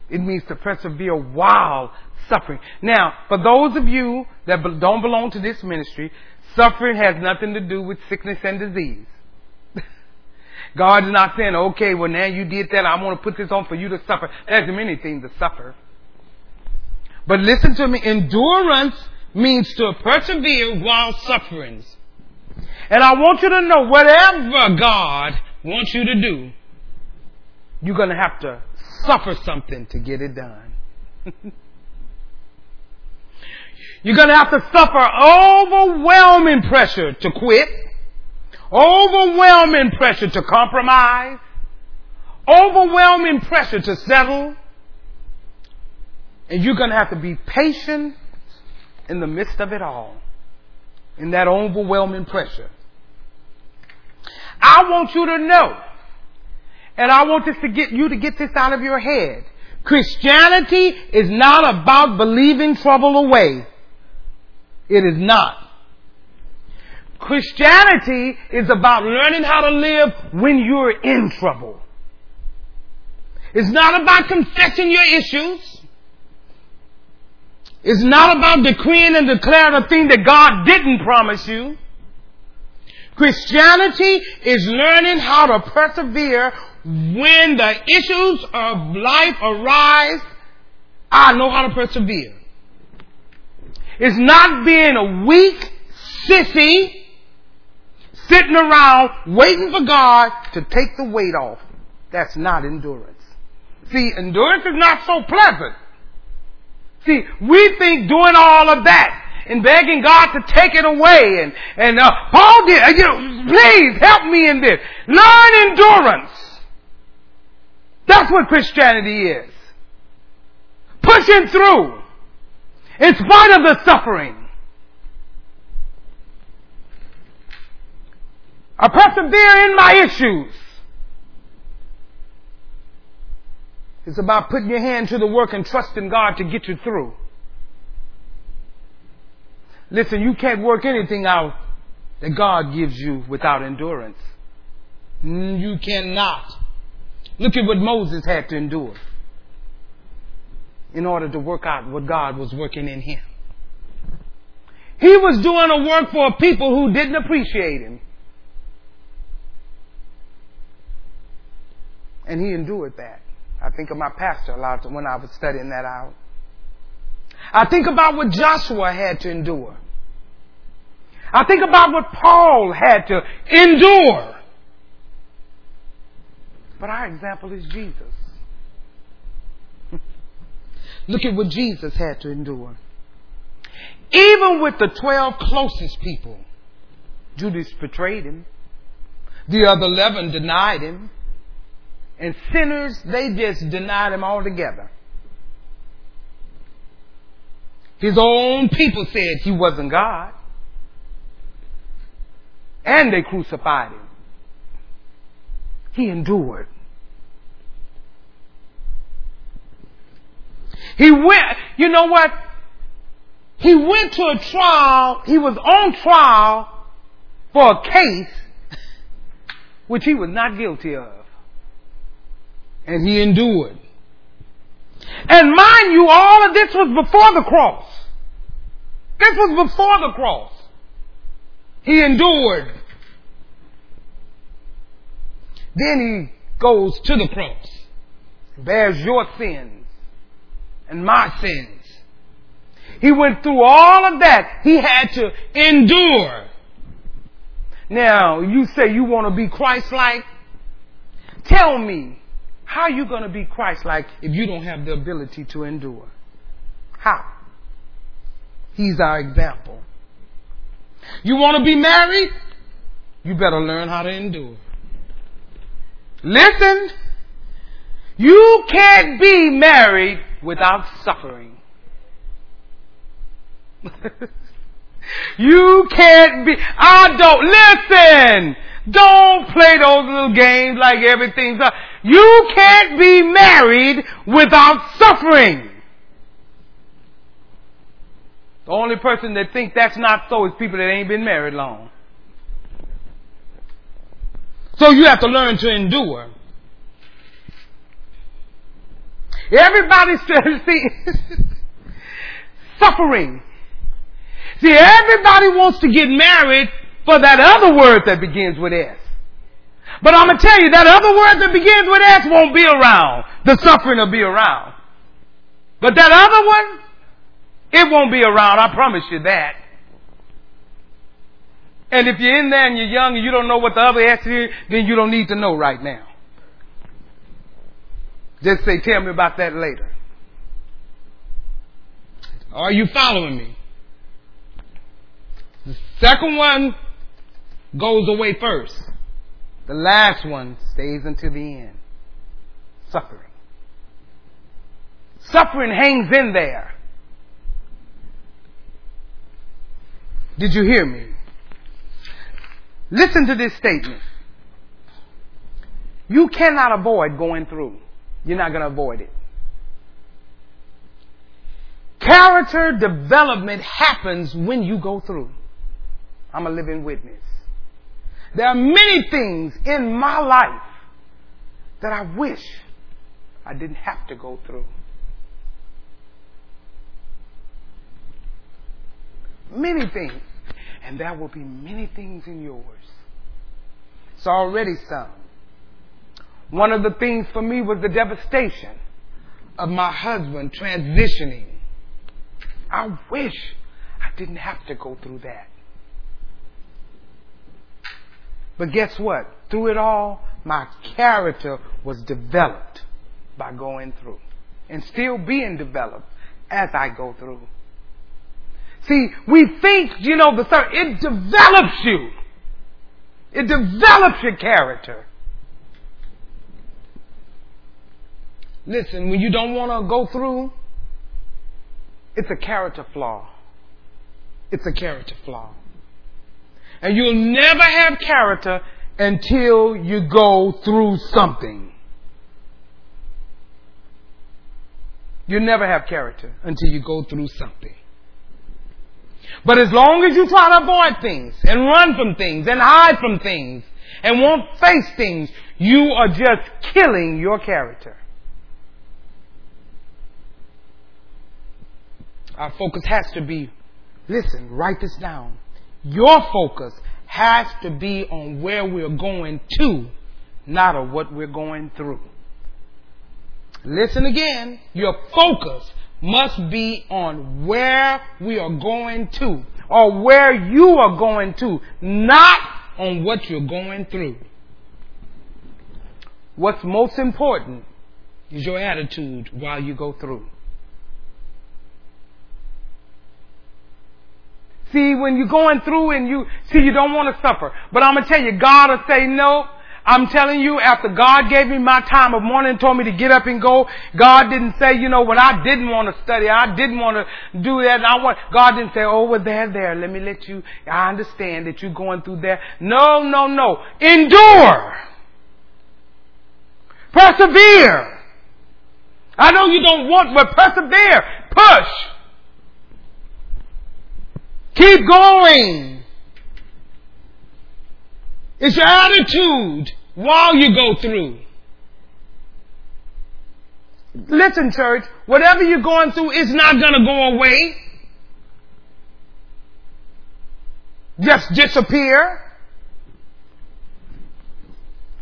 Speaker 2: It means to persevere while suffering. Now, for those of you that don't belong to this ministry, suffering has nothing to do with sickness and disease. *laughs* God is not saying, okay, well now you did that, I'm going to put this on for you to suffer. There's many things to suffer. But listen to me, endurance means to persevere while suffering. And I want you to know whatever God wants you to do, you're going to have to suffer something to get it done. *laughs* You're going to have to suffer overwhelming pressure to quit, overwhelming pressure to compromise, overwhelming pressure to settle, and you're going to have to be patient in the midst of it all, in that overwhelming pressure. I want you to know, and I want this to get you to get this out of your head. Christianity is not about believing trouble away. It is not. Christianity is about learning how to live when you're in trouble. It's not about confessing your issues. It's not about decreeing and declaring a thing that God didn't promise you. Christianity is learning how to persevere when the issues of life arise. I know how to persevere. It's not being a weak sissy sitting around waiting for God to take the weight off. That's not endurance. See, endurance is not so pleasant. See, we think doing all of that and begging God to take it away and, and uh, Paul did, uh, you know, please help me in this. Learn endurance. That's what Christianity is. Pushing through in spite of the suffering. I persevere in my issues. It's about putting your hand to the work and trusting God to get you through. Listen, you can't work anything out that God gives you without endurance. Mm, you cannot. Look at what Moses had to endure in order to work out what God was working in him. He was doing a work for people who didn't appreciate him. And he endured that. I think of my pastor a lot when I was studying that out. I think about what Joshua had to endure. I think about what Paul had to endure. But our example is Jesus. Look at what Jesus had to endure. Even with the 12 closest people, Judas betrayed him. The other 11 denied him. And sinners, they just denied him altogether. His own people said he wasn't God. And they crucified him. He endured. He went, you know what? He went to a trial, he was on trial for a case which he was not guilty of. And he endured. And mind you, all of this was before the cross. This was before the cross. He endured. Then he goes to the cross, bears your sins and my sins. He went through all of that. He had to endure. Now, you say you want to be Christ-like? Tell me, how are you going to be Christ-like if you don't have the ability to endure? How? He's our example. You want to be married? You better learn how to endure. Listen, you can't be married without suffering. *laughs* you can't be, I don't, listen, don't play those little games like everything's up. You can't be married without suffering. The only person that think that's not so is people that ain't been married long. So you have to learn to endure. Everybody *laughs* says, see, suffering. See, everybody wants to get married for that other word that begins with S. But I'm going to tell you, that other word that begins with S won't be around. The suffering will be around. But that other one, it won't be around. I promise you that. And if you're in there and you're young and you don't know what the other S is, then you don't need to know right now. Just say, tell me about that later. Are you following me? The second one goes away first. The last one stays until the end. Suffering. Suffering hangs in there. Did you hear me? Listen to this statement. You cannot avoid going through. You're not going to avoid it. Character development happens when you go through. I'm a living witness. There are many things in my life that I wish I didn't have to go through. Many things. And there will be many things in yours. It's already some. One of the things for me was the devastation of my husband transitioning. I wish I didn't have to go through that. But guess what? Through it all, my character was developed by going through and still being developed as I go through. See, we think, you know, the it develops you. It develops your character. Listen, when you don't want to go through, it's a character flaw. It's a character flaw. And you'll never have character until you go through something. You'll never have character until you go through something. But as long as you try to avoid things and run from things and hide from things and won't face things, you are just killing your character. Our focus has to be, listen, write this down. Your focus has to be on where we're going to, not on what we're going through. Listen again. Your focus must be on where we are going to or where you are going to, not on what you're going through. What's most important is your attitude while you go through. See, when you're going through and you, see, you don't want to suffer. But I'm to tell you, God will say no. I'm telling you, after God gave me my time of mourning and told me to get up and go, God didn't say, you know, when I didn't want to study, I didn't want to do that, I want, God didn't say, oh, well, there, there, let me let you, I understand that you're going through there. No, no, no. Endure. Persevere. I know you don't want, but persevere. Push. Keep going. It's your attitude while you go through. Listen, church, whatever you're going through is not going to go away. Just disappear.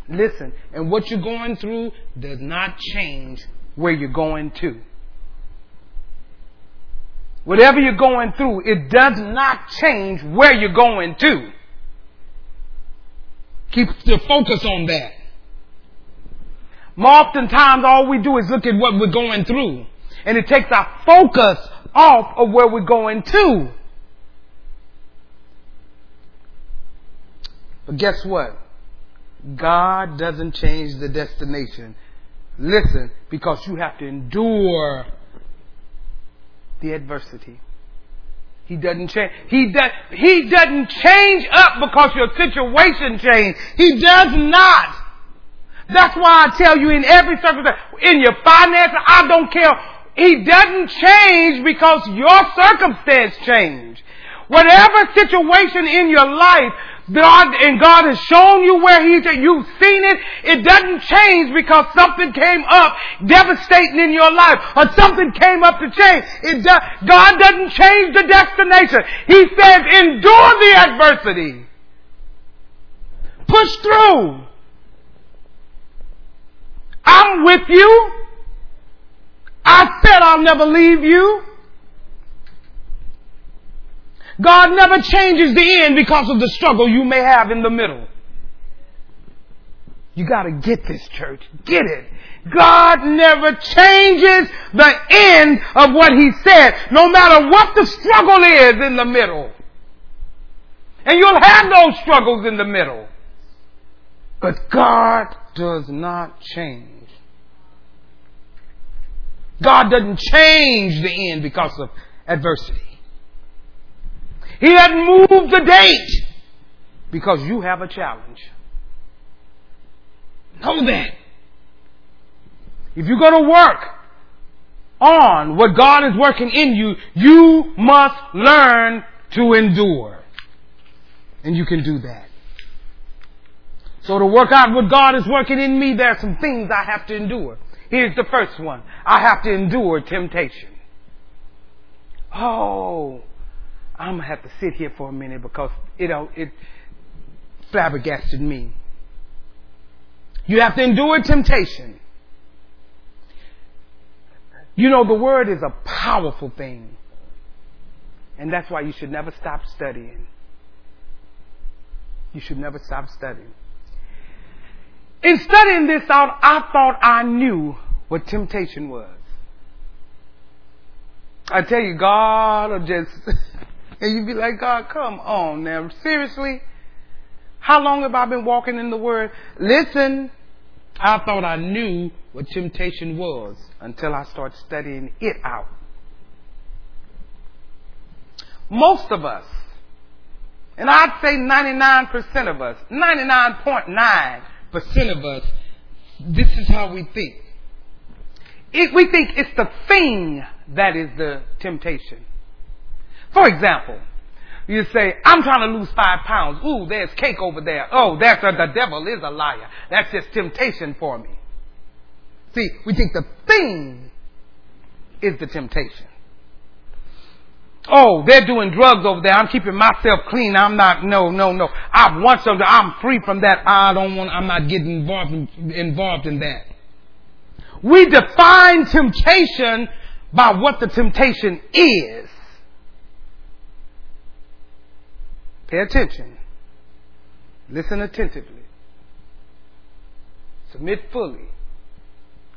Speaker 2: Listen, and what you're going through does not change where you're going to. Whatever you're going through, it does not change where you're going to. Keep the focus on that. More oftentimes, all we do is look at what we're going through, and it takes our focus off of where we're going to. But guess what? God doesn't change the destination. Listen, because you have to endure the adversity. He doesn't change. He does. He doesn't change up because your situation changed. He does not. That's why I tell you in every circumstance, in your finances, I don't care. He doesn't change because your circumstance changed. Whatever situation in your life, God and God has shown you where He's at. you've seen it. It doesn't change because something came up devastating in your life or something came up to change. It God doesn't change the destination. He says endure the adversity. Push through. I'm with you. I said I'll never leave you. God never changes the end because of the struggle you may have in the middle. You gotta get this church. Get it. God never changes the end of what He said, no matter what the struggle is in the middle. And you'll have those struggles in the middle. But God does not change. God doesn't change the end because of adversity. He doesn't move the date because you have a challenge. Know that. If you're going to work on what God is working in you, you must learn to endure. And you can do that. So to work out what God is working in me, there are some things I have to endure. Here's the first one. I have to endure temptation. Oh, I'm gonna have to sit here for a minute because you know it flabbergasted me. You have to endure temptation. You know, the word is a powerful thing. And that's why you should never stop studying. You should never stop studying. In studying this out, I thought I knew what temptation was. I tell you, God will just, *laughs* and you'd be like, God, come on now. Seriously? How long have I been walking in the Word? Listen, I thought I knew what temptation was until I started studying it out. Most of us, and I'd say 99% of us, 99.9 percent of us, this is how we think. It, we think it's the thing that is the temptation. For example, you say, I'm trying to lose five pounds. Ooh, there's cake over there. Oh, that's a, the devil is a liar. That's just temptation for me. See, we think the thing is the temptation. Oh, they're doing drugs over there. I'm keeping myself clean. I'm not, no, no, no. I want something. I'm free from that. I don't want, I'm not getting involved in, involved in that. We define temptation by what the temptation is. Pay attention. Listen attentively. Submit fully.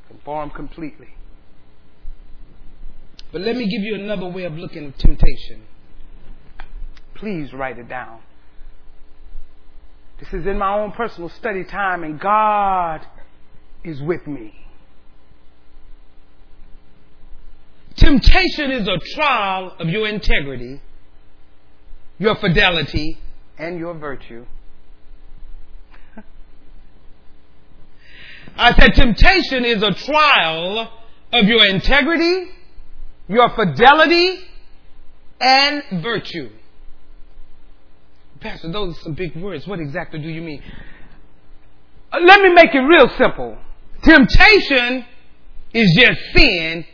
Speaker 2: Conform completely. But let me give you another way of looking at temptation. Please write it down. This is in my own personal study time, and God is with me. Temptation is a trial of your integrity, your fidelity, and your virtue. *laughs* I said temptation is a trial of your integrity, your fidelity, and virtue. Pastor, those are some big words. What exactly do you mean? Uh, let me make it real simple. Temptation is just sin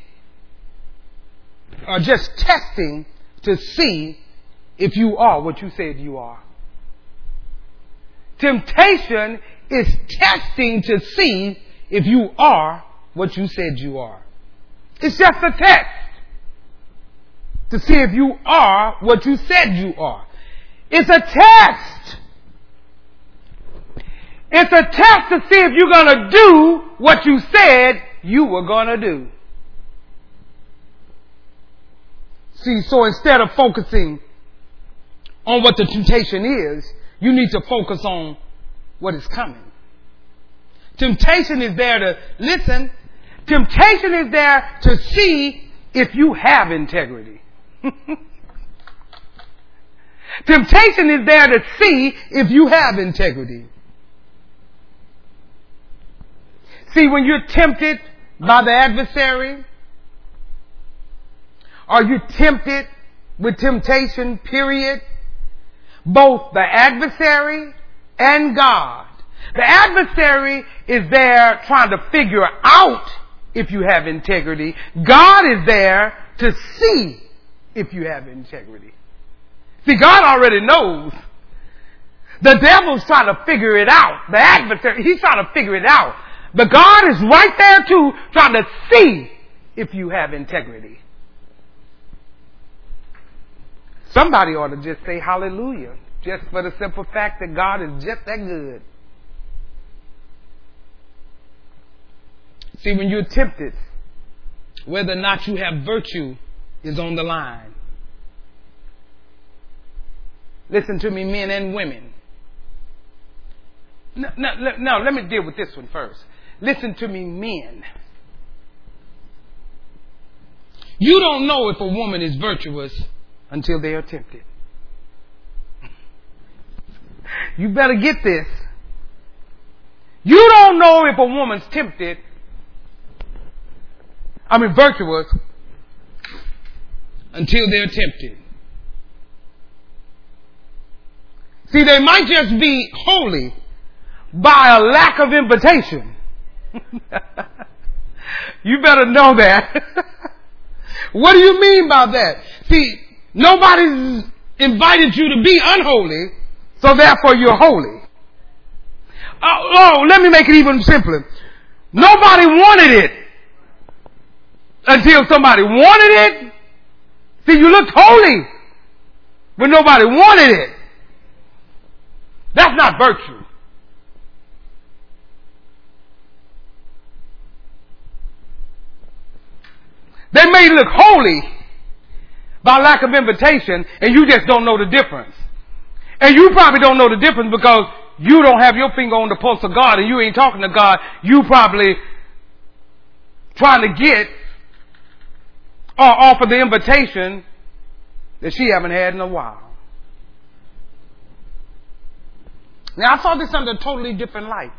Speaker 2: or just testing to see if you are what you said you are. Temptation is testing to see if you are what you said you are. It's just a test to see if you are what you said you are. It's a test. It's a test to see if you're going to do what you said you were going to do. See, so instead of focusing on what the temptation is, you need to focus on what is coming. Temptation is there to listen. Temptation is there to see if you have integrity. *laughs* Temptation is there to see if you have integrity. See, when you're tempted by the adversary, are you tempted with temptation, period? Both the adversary and God. The adversary is there trying to figure out if you have integrity. God is there to see if you have integrity. See, God already knows. The devil's trying to figure it out. The adversary, he's trying to figure it out. But God is right there too, trying to see if you have integrity. Somebody ought to just say hallelujah, just for the simple fact that God is just that good. See, when you're tempted, whether or not you have virtue is on the line. Listen to me, men and women. No, no, no, let me deal with this one first. Listen to me, men. You don't know if a woman is virtuous until they are tempted. You better get this. You don't know if a woman's tempted, I mean virtuous, until they're tempted. See, they might just be holy by a lack of invitation. *laughs* you better know that. *laughs* what do you mean by that? See, nobody's invited you to be unholy, so therefore you're holy. Oh, oh, let me make it even simpler. Nobody wanted it until somebody wanted it. See, you looked holy, but nobody wanted it. That's not virtue. They may look holy by lack of invitation, and you just don't know the difference. And you probably don't know the difference because you don't have your finger on the pulse of God and you ain't talking to God. You probably trying to get or offer the invitation that she haven't had in a while. Now I saw this under a totally different light.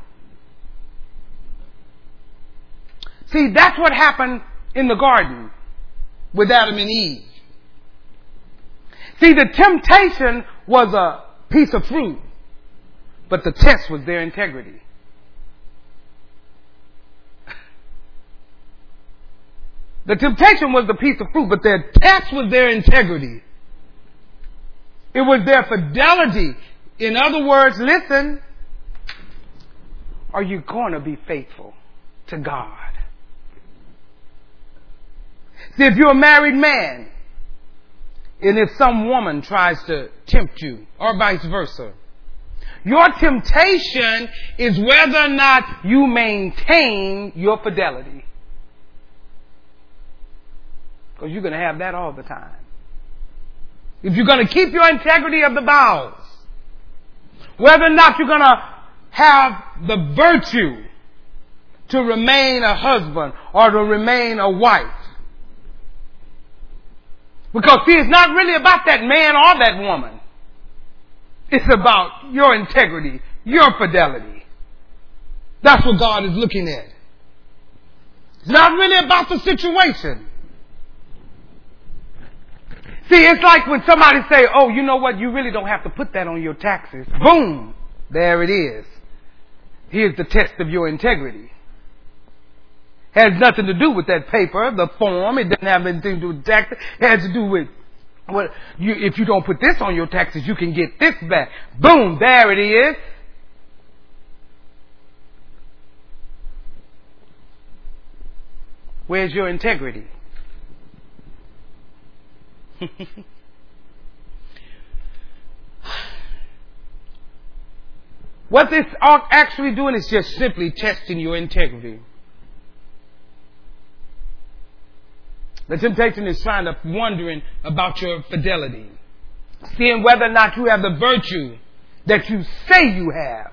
Speaker 2: See, that's what happened in the garden with Adam and Eve. See, the temptation was a piece of fruit, but the test was their integrity. The temptation was the piece of fruit, but their test was their integrity. It was their fidelity. In other words, listen, are you going to be faithful to God? See, if you're a married man, and if some woman tries to tempt you, or vice versa, your temptation is whether or not you maintain your fidelity. Because you're going to have that all the time. If you're going to keep your integrity of the vows, whether or not you're going to have the virtue to remain a husband or to remain a wife. Because see, it's not really about that man or that woman. It's about your integrity, your fidelity. That's what God is looking at. It's not really about the situation. See, it's like when somebody say, oh, you know what, you really don't have to put that on your taxes. Boom! There it is. Here's the test of your integrity. Has nothing to do with that paper, the form. It doesn't have anything to do with taxes. It has to do with what you, if you don't put this on your taxes, you can get this back. Boom! There it is. Where's your integrity? *laughs* what this actually doing is just simply testing your integrity. The temptation is trying to wondering about your fidelity. Seeing whether or not you have the virtue that you say you have.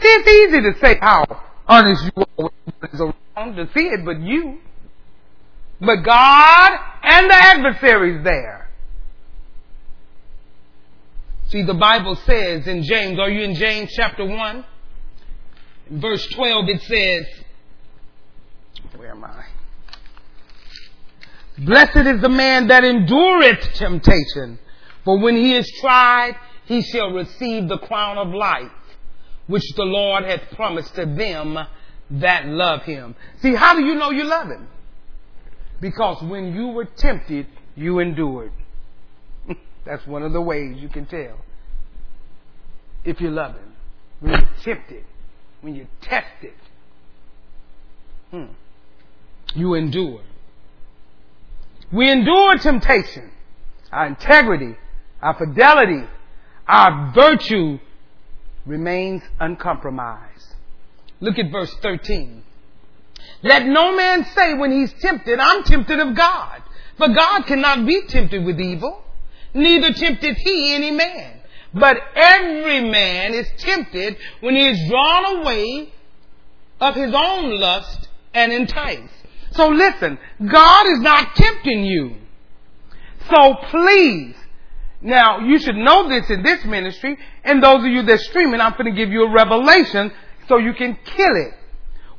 Speaker 2: See, it's easy to say how honest you are when it's a wrong to see it, but you. But God and the adversaries there. See, the Bible says in James, are you in James chapter 1? In verse 12 it says, where am I? Blessed is the man that endureth temptation, for when he is tried, he shall receive the crown of life, which the Lord hath promised to them that love him. See, how do you know you love him? Because when you were tempted, you endured. *laughs* That's one of the ways you can tell if you love him. When you're tempted, when you're tested, hmm, you endure. We endure temptation. Our integrity, our fidelity, our virtue remains uncompromised. Look at verse 13. Let no man say when he's tempted, I'm tempted of God. For God cannot be tempted with evil, neither tempteth he any man. But every man is tempted when he is drawn away of his own lust and enticed. So listen, God is not tempting you. So please, now you should know this in this ministry, and those of you that streaming, I'm going to give you a revelation so you can kill it.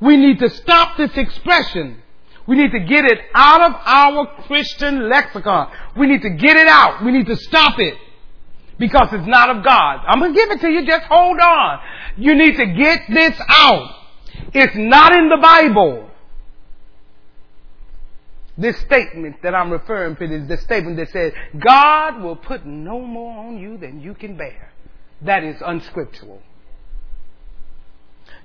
Speaker 2: We need to stop this expression. We need to get it out of our Christian lexicon. We need to get it out. We need to stop it. Because it's not of God. I'm going to give it to you. Just hold on. You need to get this out. It's not in the Bible. This statement that I'm referring to is the statement that says, God will put no more on you than you can bear. That is unscriptural.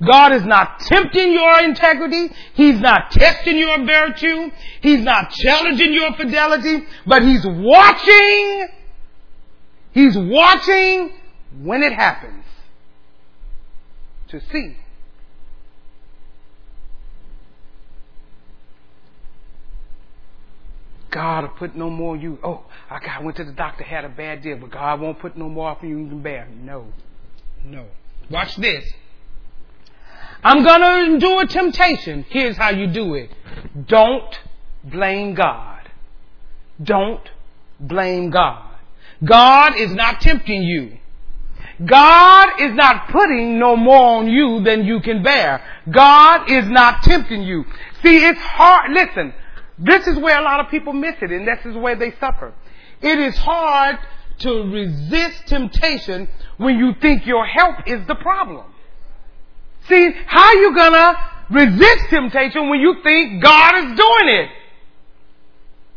Speaker 2: God is not tempting your integrity. He's not testing your virtue. He's not challenging your fidelity, but He's watching. He's watching when it happens to see. God will put no more on you. Oh, I got went to the doctor, had a bad deal, but God won't put no more off you you can bear. No. No. Watch this. I'm going to endure temptation. Here's how you do it. Don't blame God. Don't blame God. God is not tempting you. God is not putting no more on you than you can bear. God is not tempting you. See, it's hard. Listen, this is where a lot of people miss it and this is where they suffer. It is hard to resist temptation when you think your help is the problem. See, how you gonna resist temptation when you think God is doing it?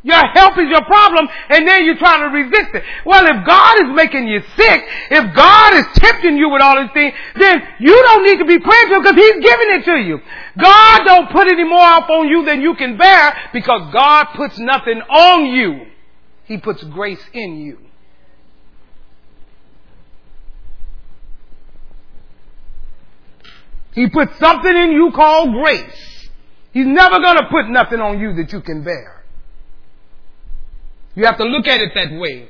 Speaker 2: Your health is your problem, and then you're trying to resist it. Well, if God is making you sick, if God is tempting you with all these things, then you don't need to be praying to Him because He's giving it to you. God don't put any more up on you than you can bear because God puts nothing on you. He puts grace in you. He puts something in you called grace. He's never going to put nothing on you that you can bear. You have to look at it that way.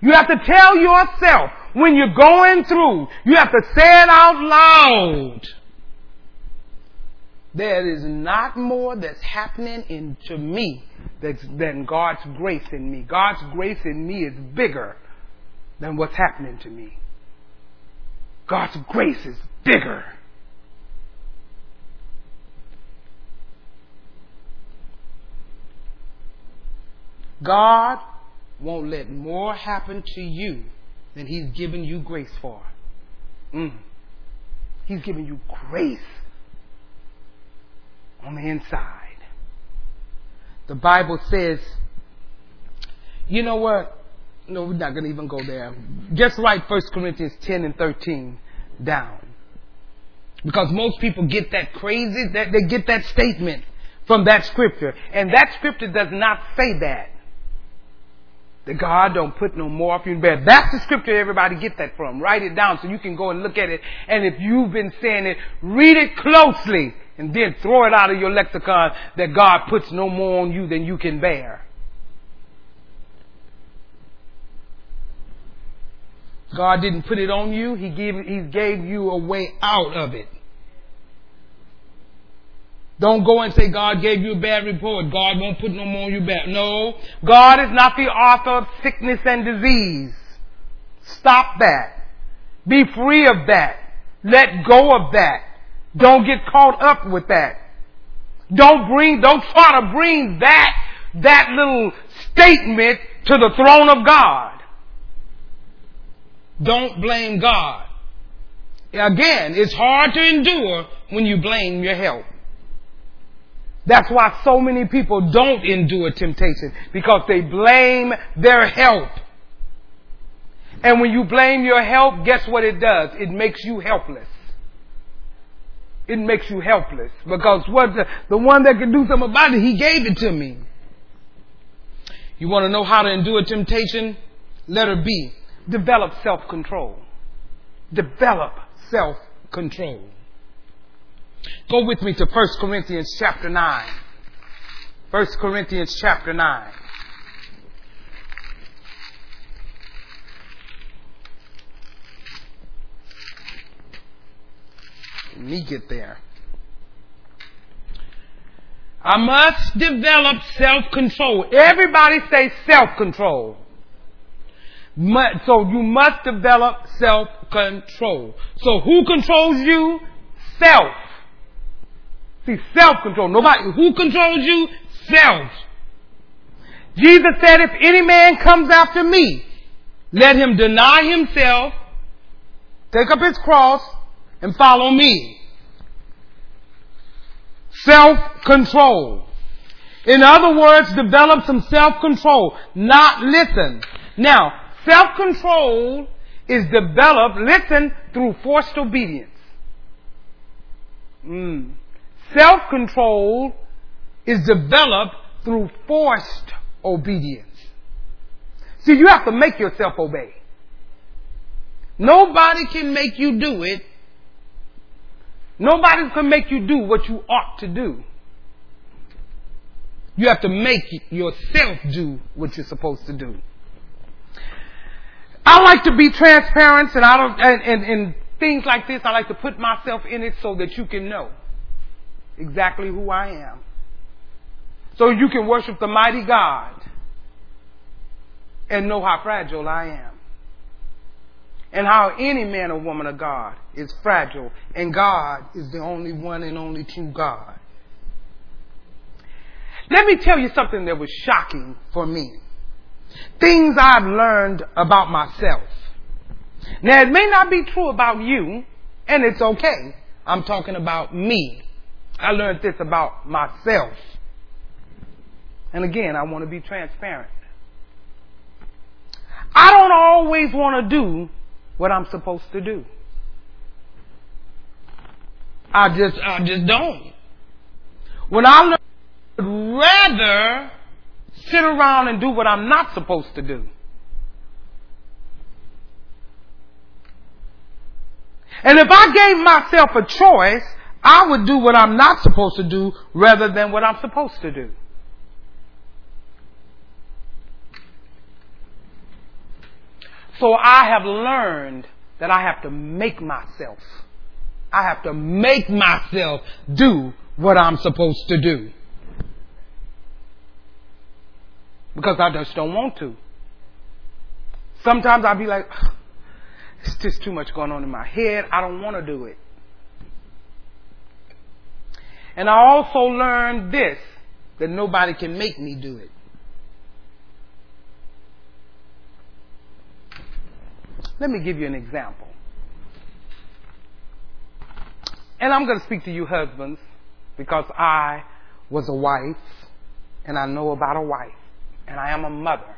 Speaker 2: You have to tell yourself when you're going through, you have to say it out loud. There is not more that's happening into me than God's grace in me. God's grace in me is bigger than what's happening to me. God's grace is bigger. God won't let more happen to you than He's given you grace for. Mm. He's giving you grace on the inside. The Bible says, you know what? No, we're not going to even go there. Just write 1 Corinthians 10 and 13 down. Because most people get that crazy, that they get that statement from that scripture. And that scripture does not say that. That God don't put no more off you in bed. That's the scripture everybody get that from. Write it down so you can go and look at it. And if you've been saying it, read it closely and then throw it out of your lexicon that God puts no more on you than you can bear. God didn't put it on you. He gave, he gave you a way out of it. Don't go and say God gave you a bad report. God won't put no more on you bad. No. God is not the author of sickness and disease. Stop that. Be free of that. Let go of that. Don't get caught up with that. Don't bring, don't try to bring that, that little statement to the throne of God. Don't blame God. Again, it's hard to endure when you blame your health. That's why so many people don't endure temptation because they blame their help. And when you blame your help, guess what it does? It makes you helpless. It makes you helpless because what the, the one that can do something about it, he gave it to me. You want to know how to endure temptation? Letter B. Develop self-control. Develop self-control. Go with me to 1 Corinthians chapter 9. 1 Corinthians chapter 9. Let me get there. I must develop self-control. Everybody say self-control. So you must develop self-control. So who controls you? Self. See, self-control. Nobody, who controls you? Self. Jesus said, if any man comes after me, let him deny himself, take up his cross, and follow me. Self-control. In other words, develop some self-control. Not listen. Now, self-control is developed, listen, through forced obedience. Mm. Self-control is developed through forced obedience. See, you have to make yourself obey. Nobody can make you do it. Nobody can make you do what you ought to do. You have to make yourself do what you're supposed to do. I like to be transparent and I don't, and, and, and things like this, I like to put myself in it so that you can know exactly who I am. So you can worship the mighty God and know how fragile I am. And how any man or woman of God is fragile, and God is the only one and only true God. Let me tell you something that was shocking for me. Things I've learned about myself. Now, it may not be true about you, and it's okay. I'm talking about me. I learned this about myself. And again, I want to be transparent. I don't always want to do what I'm supposed to do. I just, I just don't. When I learn, would rather sit around and do what I'm not supposed to do. And if I gave myself a choice, I would do what I'm not supposed to do rather than what I'm supposed to do. So I have learned that I have to make myself. I have to make myself do what I'm supposed to do. Because I just don't want to. Sometimes I'll be like, it's just too much going on in my head. I don't want to do it. And I also learned this, that nobody can make me do it. Let me give you an example. And I'm going to speak to you husbands because I was a wife and I know about a wife and I am a mother.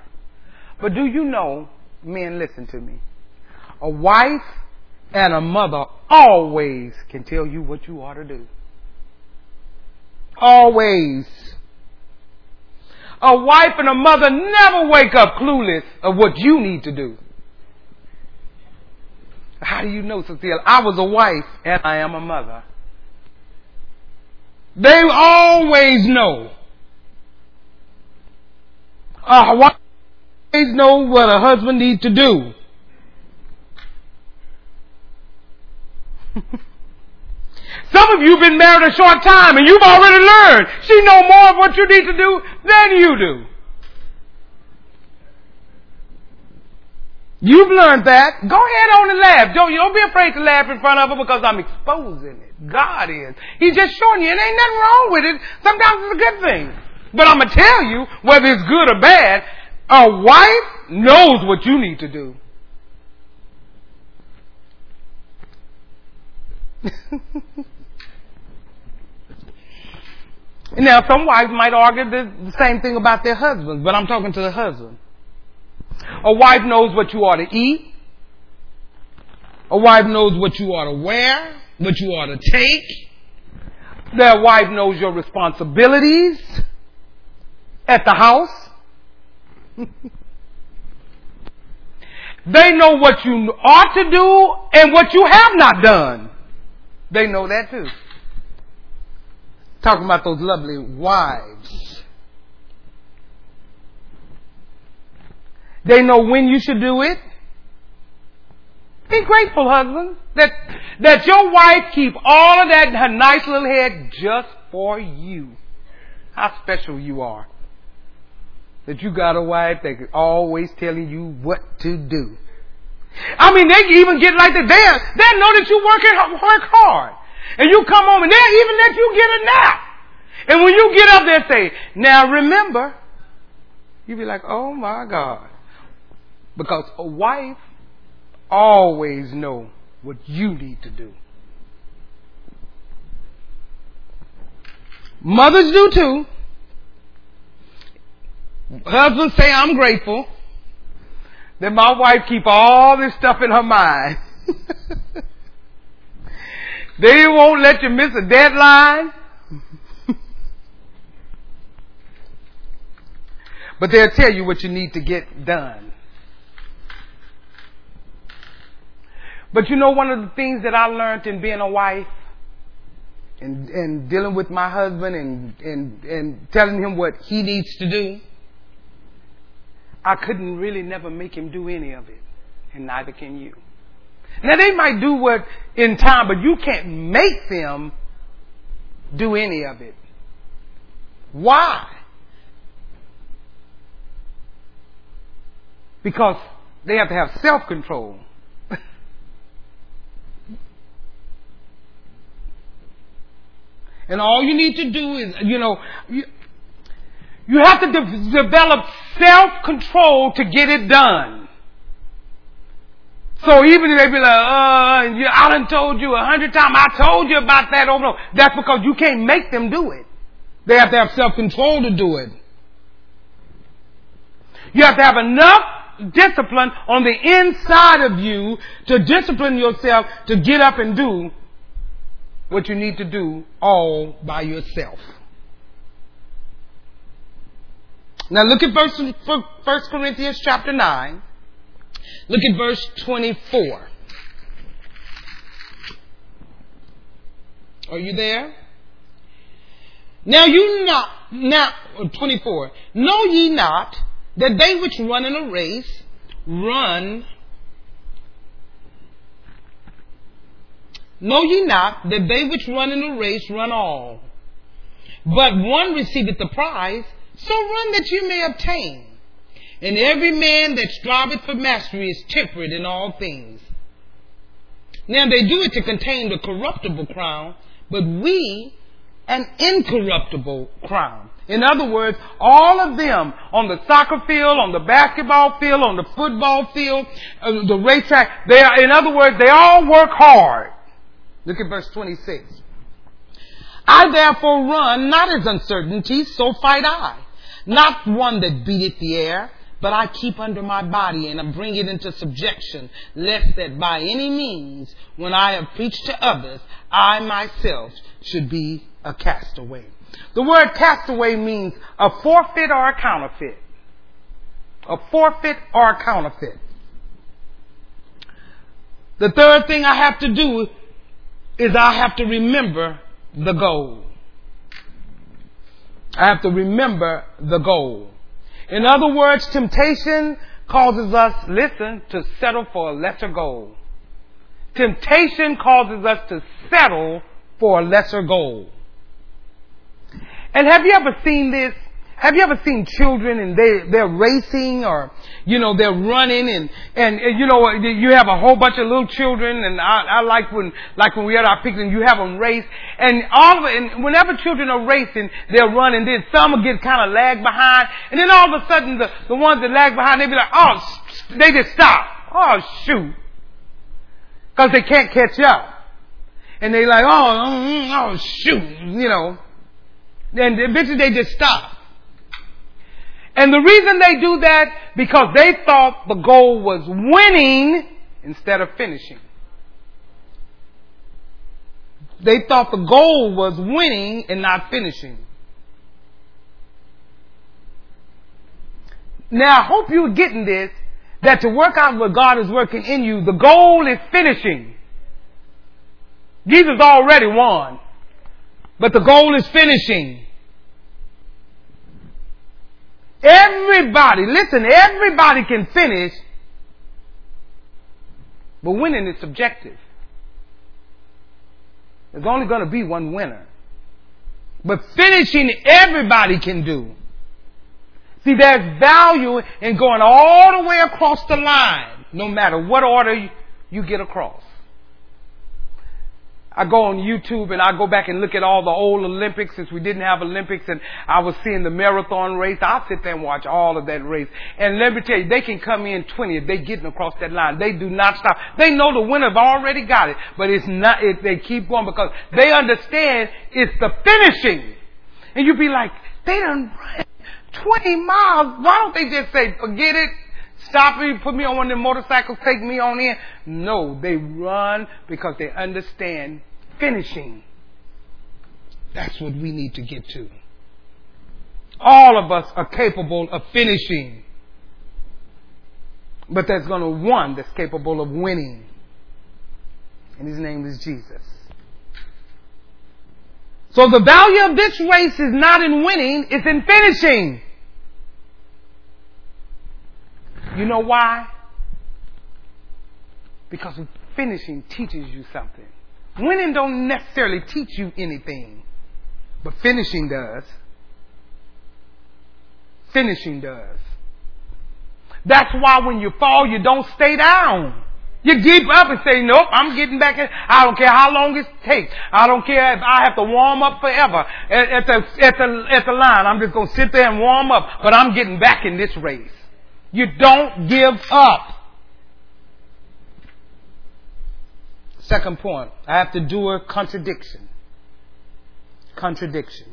Speaker 2: But do you know, men, listen to me. A wife and a mother always can tell you what you ought to do. Always. A wife and a mother never wake up clueless of what you need to do. How do you know, Cecile? I was a wife and I am a mother. They always know. A wife always know what a husband needs to do. *laughs* Some of you have been married a short time and you've already learned. She know more of what you need to do than you do. You've learned that. Go ahead on and laugh. Don't, don't be afraid to laugh in front of her because I'm exposing it. God is. He's just showing you. It ain't nothing wrong with it. Sometimes it's a good thing. But I'm going to tell you, whether it's good or bad, a wife knows what you need to do. *laughs* now, some wives might argue the same thing about their husbands, but I'm talking to the husband. A wife knows what you ought to eat. A wife knows what you ought to wear, what you ought to take. Their wife knows your responsibilities at the house. *laughs* they know what you ought to do and what you have not done. They know that too. Talking about those lovely wives. They know when you should do it. Be grateful, husband, that, that your wife keep all of that in her nice little head just for you. How special you are. That you got a wife that is always telling you what to do. I mean, they even get like that. They, they know that you working, work hard. And you come home and they'll even let you get a nap. And when you get up they say, now remember, you be like, oh my God. Because a wife always know what you need to do. Mothers do too. Husbands say, I'm grateful that my wife keep all this stuff in her mind. *laughs* they won't let you miss a deadline. *laughs* but they'll tell you what you need to get done. But you know one of the things that I learned in being a wife and, and dealing with my husband and, and, and telling him what he needs to do? I couldn't really never make him do any of it. And neither can you. Now they might do what in time, but you can't make them do any of it. Why? Because they have to have self-control. *laughs* And all you need to do is, you know, you, you have to de- develop self-control to get it done. So even if they be like, uh, I done told you a hundred times, I told you about that over and over. That's because you can't make them do it. They have to have self-control to do it. You have to have enough discipline on the inside of you to discipline yourself to get up and do what you need to do all by yourself. Now look at verse, 1 Corinthians chapter 9. Look at verse 24. Are you there? Now you not, now, uh, 24. Know ye not that they which run in a race run Know ye not that they which run in a race run all? But one receiveth the prize, so run that you may obtain. And every man that striveth for mastery is temperate in all things. Now they do it to contain the corruptible crown, but we an incorruptible crown. In other words, all of them on the soccer field, on the basketball field, on the football field, uh, the racetrack, they are, in other words, they all work hard. Look at verse 26. I therefore run not as uncertainty, so fight I. Not one that beateth the air, but I keep under my body and I bring it into subjection, lest that by any means, when I have preached to others, I myself should be a castaway. The word castaway means a forfeit or a counterfeit. A forfeit or a counterfeit. The third thing I have to do is I have to remember the goal. I have to remember the goal. In other words, temptation causes us, listen, to settle for a lesser goal. Temptation causes us to settle for a lesser goal. And have you ever seen this? Have you ever seen children and they, they're racing or, you know, they're running and, and, and, you know, you have a whole bunch of little children and I, I like when, like when we had our picnic, you have them race and all of it, and whenever children are racing, they're running, then some will get kind of lag behind and then all of a sudden the, the ones that lag behind, they be like, oh, they just stop. Oh, shoot. Cause they can't catch up. And they like, oh, mm, oh, shoot, you know. And eventually they just stop. And the reason they do that, because they thought the goal was winning instead of finishing. They thought the goal was winning and not finishing. Now I hope you're getting this, that to work out what God is working in you, the goal is finishing. Jesus already won. But the goal is finishing. Everybody, listen, everybody can finish But winning is subjective. There's only going to be one winner. But finishing, everybody can do. See, there's value in going all the way across the line, no matter what order you get across. I go on YouTube and I go back and look at all the old Olympics since we didn't have Olympics and I was seeing the marathon race. I'll sit there and watch all of that race. And let me tell you, they can come in 20 if they getting across that line. They do not stop. They know the winner's already got it, but it's not, it, they keep going because they understand it's the finishing. And you'd be like, they done run 20 miles. Why don't they just say, forget it? Stop me, put me on one of them motorcycles, take me on in. No, they run because they understand finishing. That's what we need to get to. All of us are capable of finishing. But there's going to one that's capable of winning. And his name is Jesus. So the value of this race is not in winning, it's in finishing. You know why? Because finishing teaches you something. Winning don't necessarily teach you anything, but finishing does. Finishing does. That's why when you fall, you don't stay down. You get up and say, nope, I'm getting back in. I don't care how long it takes. I don't care if I have to warm up forever at, at the, at the, at the line. I'm just going to sit there and warm up, but I'm getting back in this race. You don't give up. Second point, I have to do a contradiction. Contradiction.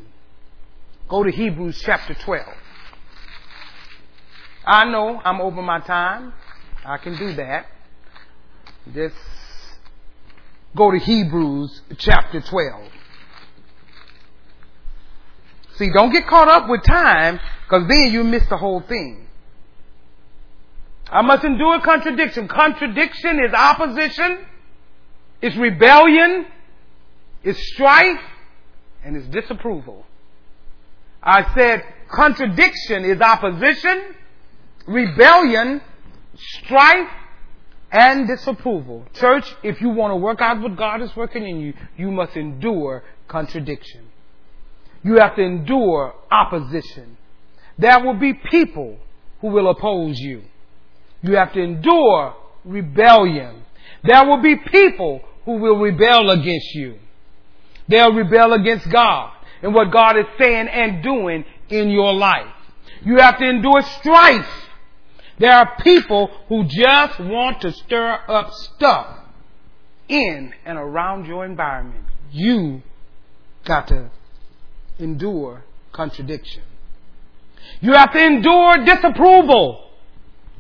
Speaker 2: Go to Hebrews chapter 12. I know I'm over my time. I can do that. Just go to Hebrews chapter 12. See, don't get caught up with time because then you miss the whole thing. I must endure contradiction. Contradiction is opposition, it's rebellion, it's strife, and it's disapproval. I said contradiction is opposition, rebellion, strife, and disapproval. Church, if you want to work out what God is working in you, you must endure contradiction. You have to endure opposition. There will be people who will oppose you. You have to endure rebellion. There will be people who will rebel against you. They'll rebel against God and what God is saying and doing in your life. You have to endure strife. There are people who just want to stir up stuff in and around your environment. You got to endure contradiction. You have to endure disapproval.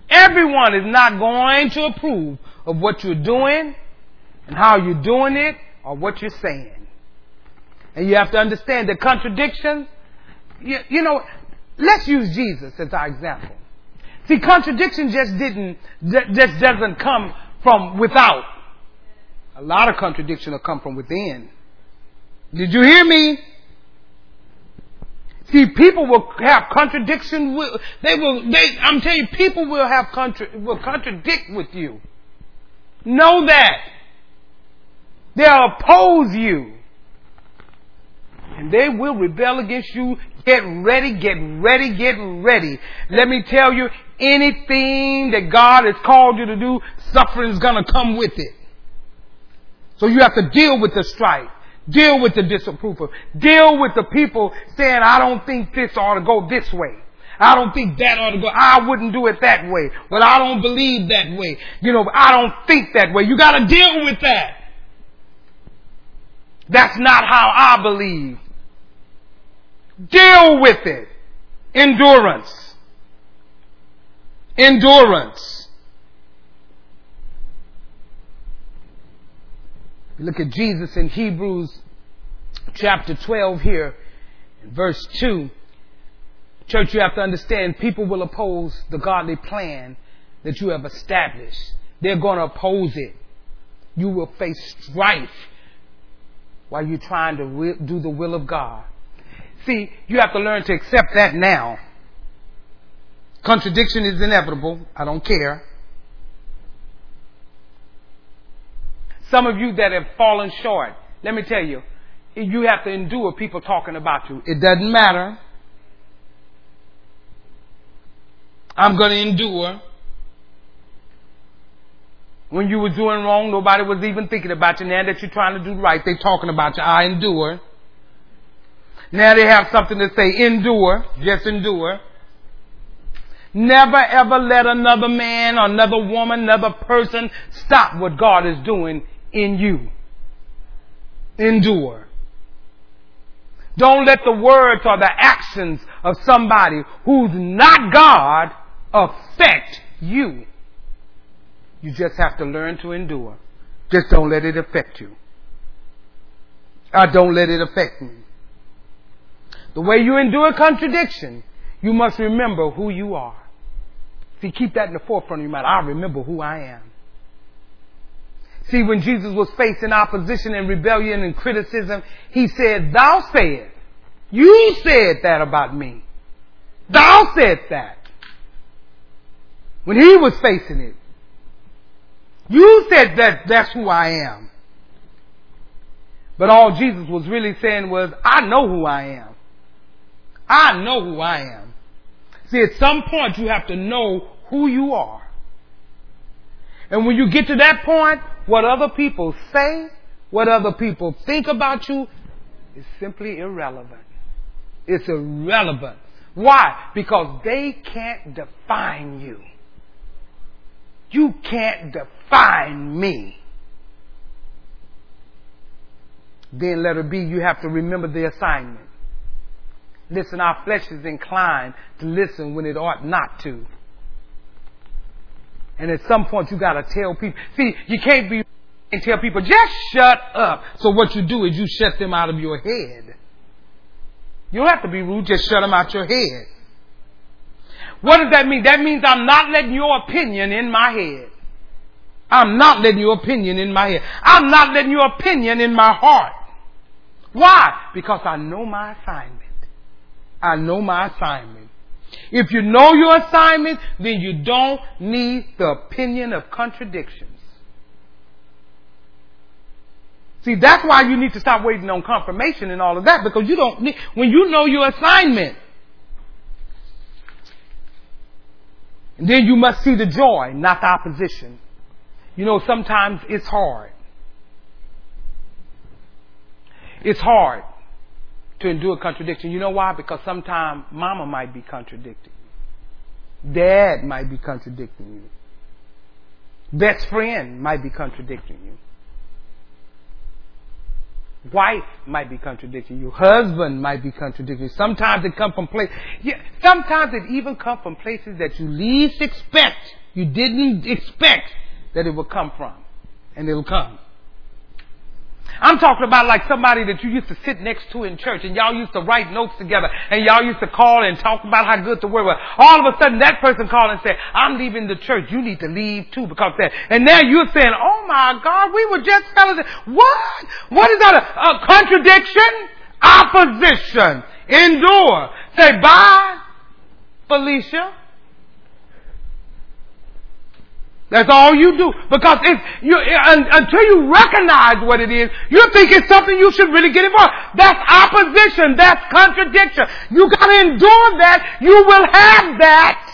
Speaker 2: Everyone is not going to approve of what you're doing and how you're doing it or what you're saying. And you have to understand the contradiction. You, you know, let's use Jesus as our example. See, contradiction just didn't, just doesn't come from without. A lot of contradiction will come from within. Did you hear me? See, people will have contradiction. With, they will. They. I'm telling you, people will have contra, will contradict with you. Know that. They'll oppose you, and they will rebel against you. Get ready, get ready, get ready. Let me tell you, anything that God has called you to do, suffering is going to come with it. So you have to deal with the strife. Deal with the disapproval. Deal with the people saying, I don't think this ought to go this way. I don't think that ought to go. I wouldn't do it that way. But I don't believe that way. You know, I don't think that way. You gotta deal with that. That's not how I believe. Deal with it. Endurance. Endurance. Look at Jesus in Hebrews chapter 12 here, in verse 2. Church, you have to understand people will oppose the godly plan that you have established. They're going to oppose it. You will face strife while you're trying to do the will of God. See, you have to learn to accept that now. Contradiction is inevitable. I don't care. Some of you that have fallen short, let me tell you, you have to endure people talking about you. It doesn't matter. I'm going to endure. When you were doing wrong, nobody was even thinking about you. Now that you're trying to do right, they're talking about you. I endure. Now they have something to say. Endure. Just endure. Never ever let another man another woman, another person stop what God is doing in you. Endure. Don't let the words or the actions of somebody who's not God affect you. You just have to learn to endure. Just don't let it affect you. I don't let it affect me. The way you endure contradiction, you must remember who you are. See, keep that in the forefront of your mind. I remember who I am. See, when Jesus was facing opposition and rebellion and criticism, he said, Thou said, you said that about me. Thou said that. When he was facing it, you said that that's who I am. But all Jesus was really saying was, I know who I am. I know who I am. See, at some point you have to know who you are. And when you get to that point, what other people say, what other people think about you is simply irrelevant. It's irrelevant. Why? Because they can't define you. You can't define me. Then letter B, you have to remember the assignment. Listen, our flesh is inclined to listen when it ought not to. And at some point you gotta tell people, see, you can't be and tell people, just shut up. So what you do is you shut them out of your head. You don't have to be rude, just shut them out your head. What does that mean? That means I'm not letting your opinion in my head. I'm not letting your opinion in my head. I'm not letting your opinion in my heart. Why? Because I know my assignment. I know my assignment. If you know your assignment, then you don't need the opinion of contradictions. See, that's why you need to stop waiting on confirmation and all of that because you don't need, when you know your assignment, then you must see the joy, not the opposition. You know, sometimes it's hard. It's hard to endure contradiction. You know why? Because sometimes mama might be contradicting you. Dad might be contradicting you. Best friend might be contradicting you. Wife might be contradicting you. Husband might be contradicting you. Sometimes it comes from places, yeah, sometimes it even comes from places that you least expect, you didn't expect that it would come from. And it'll come. I'm talking about like somebody that you used to sit next to in church and y'all used to write notes together and y'all used to call and talk about how good the word was. All of a sudden that person called and said, I'm leaving the church. You need to leave too because that. And now you're saying, oh my God, we were just fellas. What? What is that? A, a contradiction? Opposition. Endure. Say bye, Felicia. That's all you do. Because if you, until you recognize what it is, you think it's something you should really get involved. That's opposition. That's contradiction. You gotta endure that. You will have that.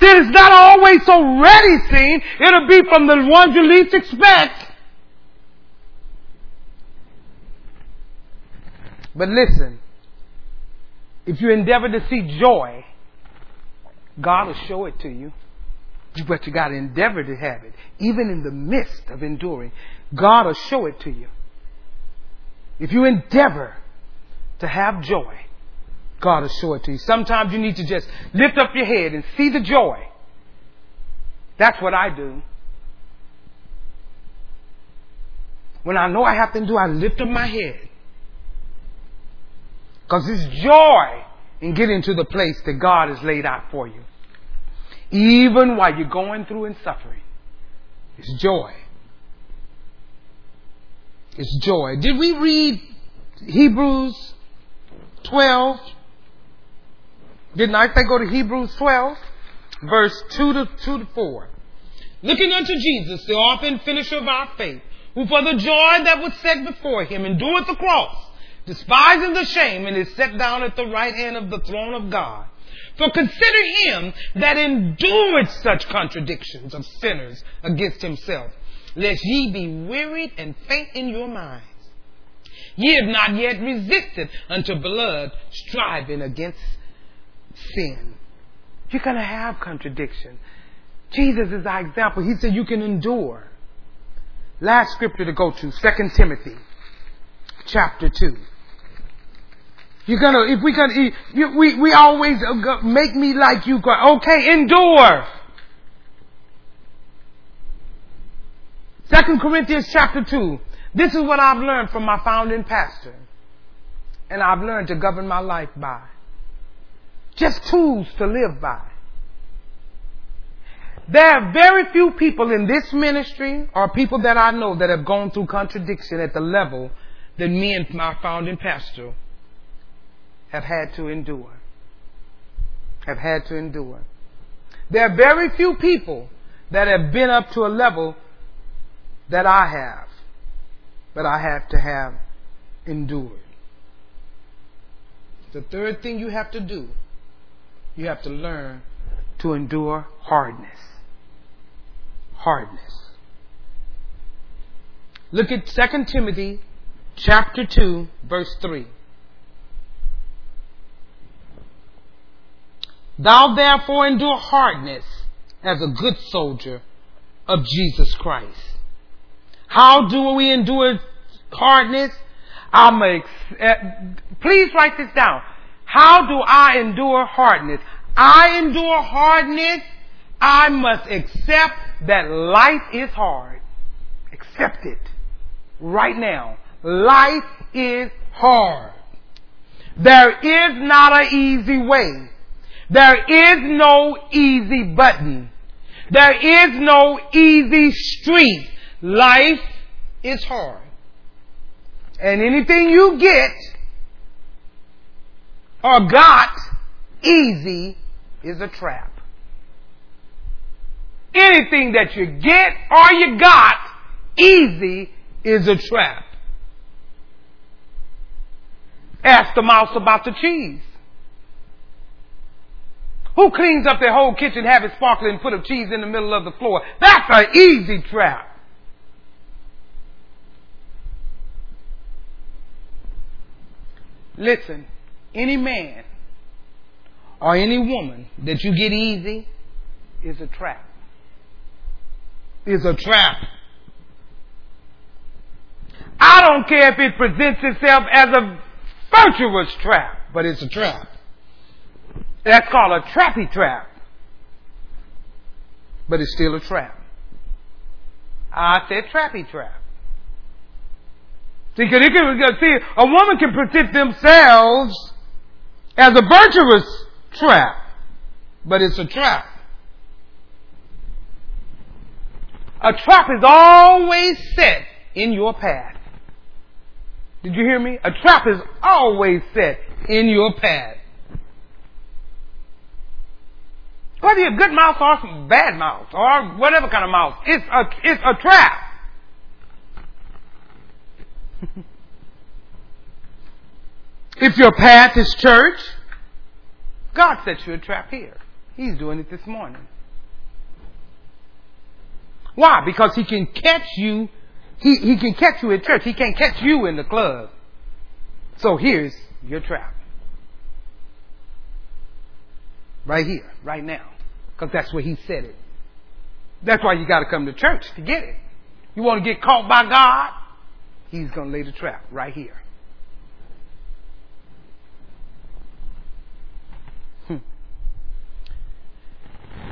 Speaker 2: See, it's not always so ready seen. It'll be from the ones you least expect. But listen, if you endeavor to see joy, God will show it to you. But you got to endeavor to have it. Even in the midst of enduring, God will show it to you. If you endeavor to have joy, God will show it to you. Sometimes you need to just lift up your head and see the joy. That's what I do. When I know I have to do, I lift up my head. Because it's joy in getting to the place that God has laid out for you even while you're going through and suffering. It's joy. It's joy. Did we read Hebrews 12? Didn't I say go to Hebrews 12? Verse 2 to 2 to 4. looking unto Jesus, the author and finisher of our faith, who for the joy that was set before him endured the cross, despising the shame, and is set down at the right hand of the throne of God. For consider him that endured such contradictions of sinners against himself, lest ye be wearied and faint in your minds. Ye have not yet resisted unto blood, striving against sin. You're going to have contradiction. Jesus is our example. He said you can endure. Last scripture to go to, 2 Timothy chapter 2. You're gonna, if we gonna, you, we, we always uh, make me like you, okay, endure. Second Corinthians chapter 2. This is what I've learned from my founding pastor. And I've learned to govern my life by. Just tools to live by. There are very few people in this ministry or people that I know that have gone through contradiction at the level that me and my founding pastor have had to endure. Have had to endure. There are very few people that have been up to a level that I have, but I have to have endured. The third thing you have to do, you have to learn to endure hardness. Hardness. Look at 2 Timothy chapter 2 verse 3. Thou therefore endure hardness as a good soldier of Jesus Christ. How do we endure hardness? I'm a, uh, please write this down. How do I endure hardness? I endure hardness. I must accept that life is hard. Accept it. Right now. Life is hard. There is not an easy way. There is no easy button. There is no easy street. Life is hard. And anything you get or got easy is a trap. Anything that you get or you got easy is a trap. Ask the mouse about the cheese. Who cleans up their whole kitchen, have it sparkling, and put a cheese in the middle of the floor? That's an easy trap. Listen, any man or any woman that you get easy is a trap. Is a trap. I don't care if it presents itself as a virtuous trap, but it's a trap. That's called a trappy trap. But it's still a trap. I said trappy trap. See, it can, see, a woman can present themselves as a virtuous trap, but it's a trap. A trap is always set in your path. Did you hear me? A trap is always set in your path. Whether you're a good mouse or bad mouse or whatever kind of mouse, it's a, it's a trap. *laughs* if your path is church, God sets you a trap here. He's doing it this morning. Why? Because he can catch you. He, he can catch you at church. He can't catch you in the club. So here's your trap. Right here, right now. Because that's where he said it. That's why you got to come to church to get it. You want to get caught by God? He's going to lay the trap right here. Hmm.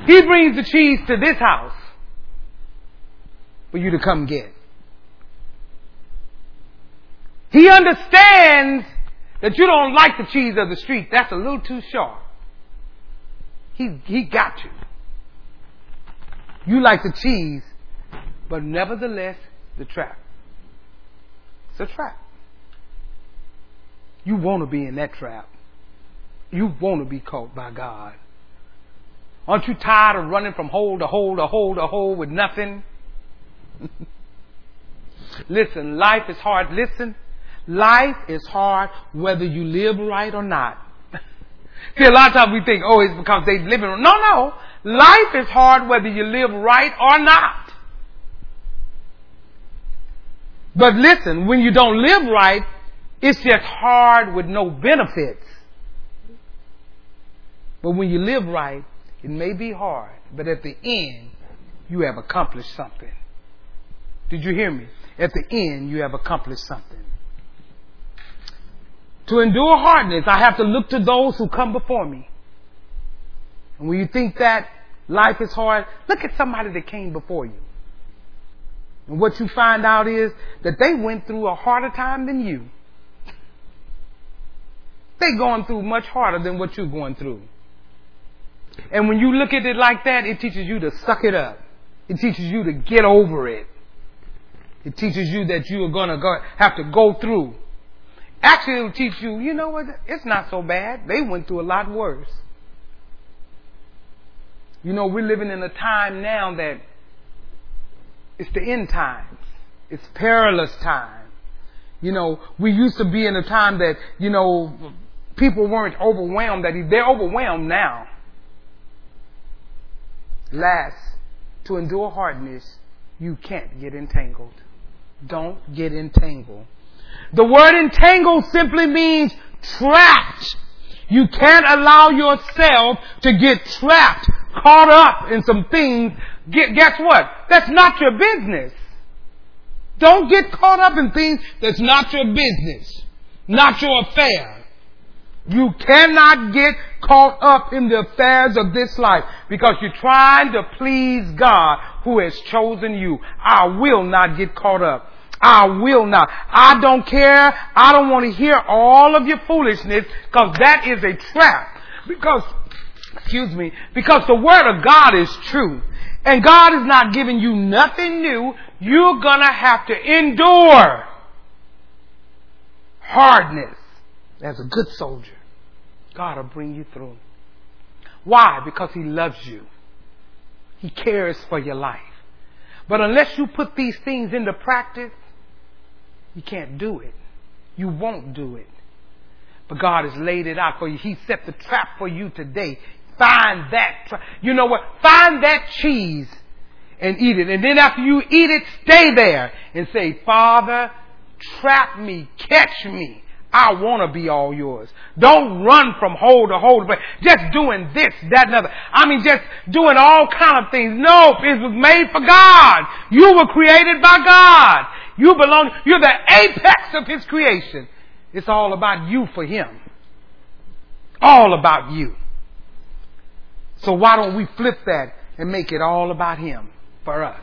Speaker 2: He brings the cheese to this house for you to come get. He understands that you don't like the cheese of the street. That's a little too sharp. He, he got you. You like the cheese, but nevertheless, the trap. It's a trap. You want to be in that trap. You want to be caught by God. Aren't you tired of running from hole to hole to hole to hole with nothing? *laughs* Listen, life is hard. Listen, life is hard whether you live right or not. See, a lot of times we think, oh, it's because they live in. No, no. Life is hard whether you live right or not. But listen, when you don't live right, it's just hard with no benefits. But when you live right, it may be hard, but at the end, you have accomplished something. Did you hear me? At the end, you have accomplished something. To endure hardness, I have to look to those who come before me. And when you think that life is hard, look at somebody that came before you. And what you find out is that they went through a harder time than you. They're going through much harder than what you're going through. And when you look at it like that, it teaches you to suck it up. It teaches you to get over it. It teaches you that you are going to have to go through. Actually, it'll teach you, you know what, it's not so bad. They went through a lot worse. You know, we're living in a time now that it's the end times. It's perilous time. You know, we used to be in a time that, you know, people weren't overwhelmed, that they're overwhelmed now. Last, to endure hardness, you can't get entangled. Don't get entangled. The word entangled simply means trapped. You can't allow yourself to get trapped, caught up in some things. Guess what? That's not your business. Don't get caught up in things that's not your business, not your affair. You cannot get caught up in the affairs of this life because you're trying to please God who has chosen you. I will not get caught up. I will not. I don't care. I don't want to hear all of your foolishness because that is a trap. Because, excuse me, because the word of God is true. And God is not giving you nothing new. You're gonna have to endure hardness as a good soldier. God will bring you through. Why? Because He loves you. He cares for your life. But unless you put these things into practice, you can't do it. You won't do it. But God has laid it out for you. He set the trap for you today. Find that. Tra- you know what? Find that cheese and eat it. And then after you eat it, stay there and say, Father, trap me, catch me. I want to be all yours. Don't run from hole to hole, but just doing this, that, and other. I mean, just doing all kind of things. No, it was made for God. You were created by God. You belong, you're the apex of His creation. It's all about you for Him. All about you. So why don't we flip that and make it all about Him for us?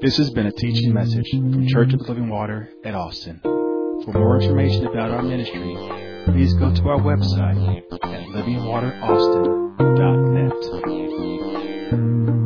Speaker 1: This has been a teaching message from Church of the Living Water at Austin. For more information about our ministry, please go to our website at livingwateraustin.net.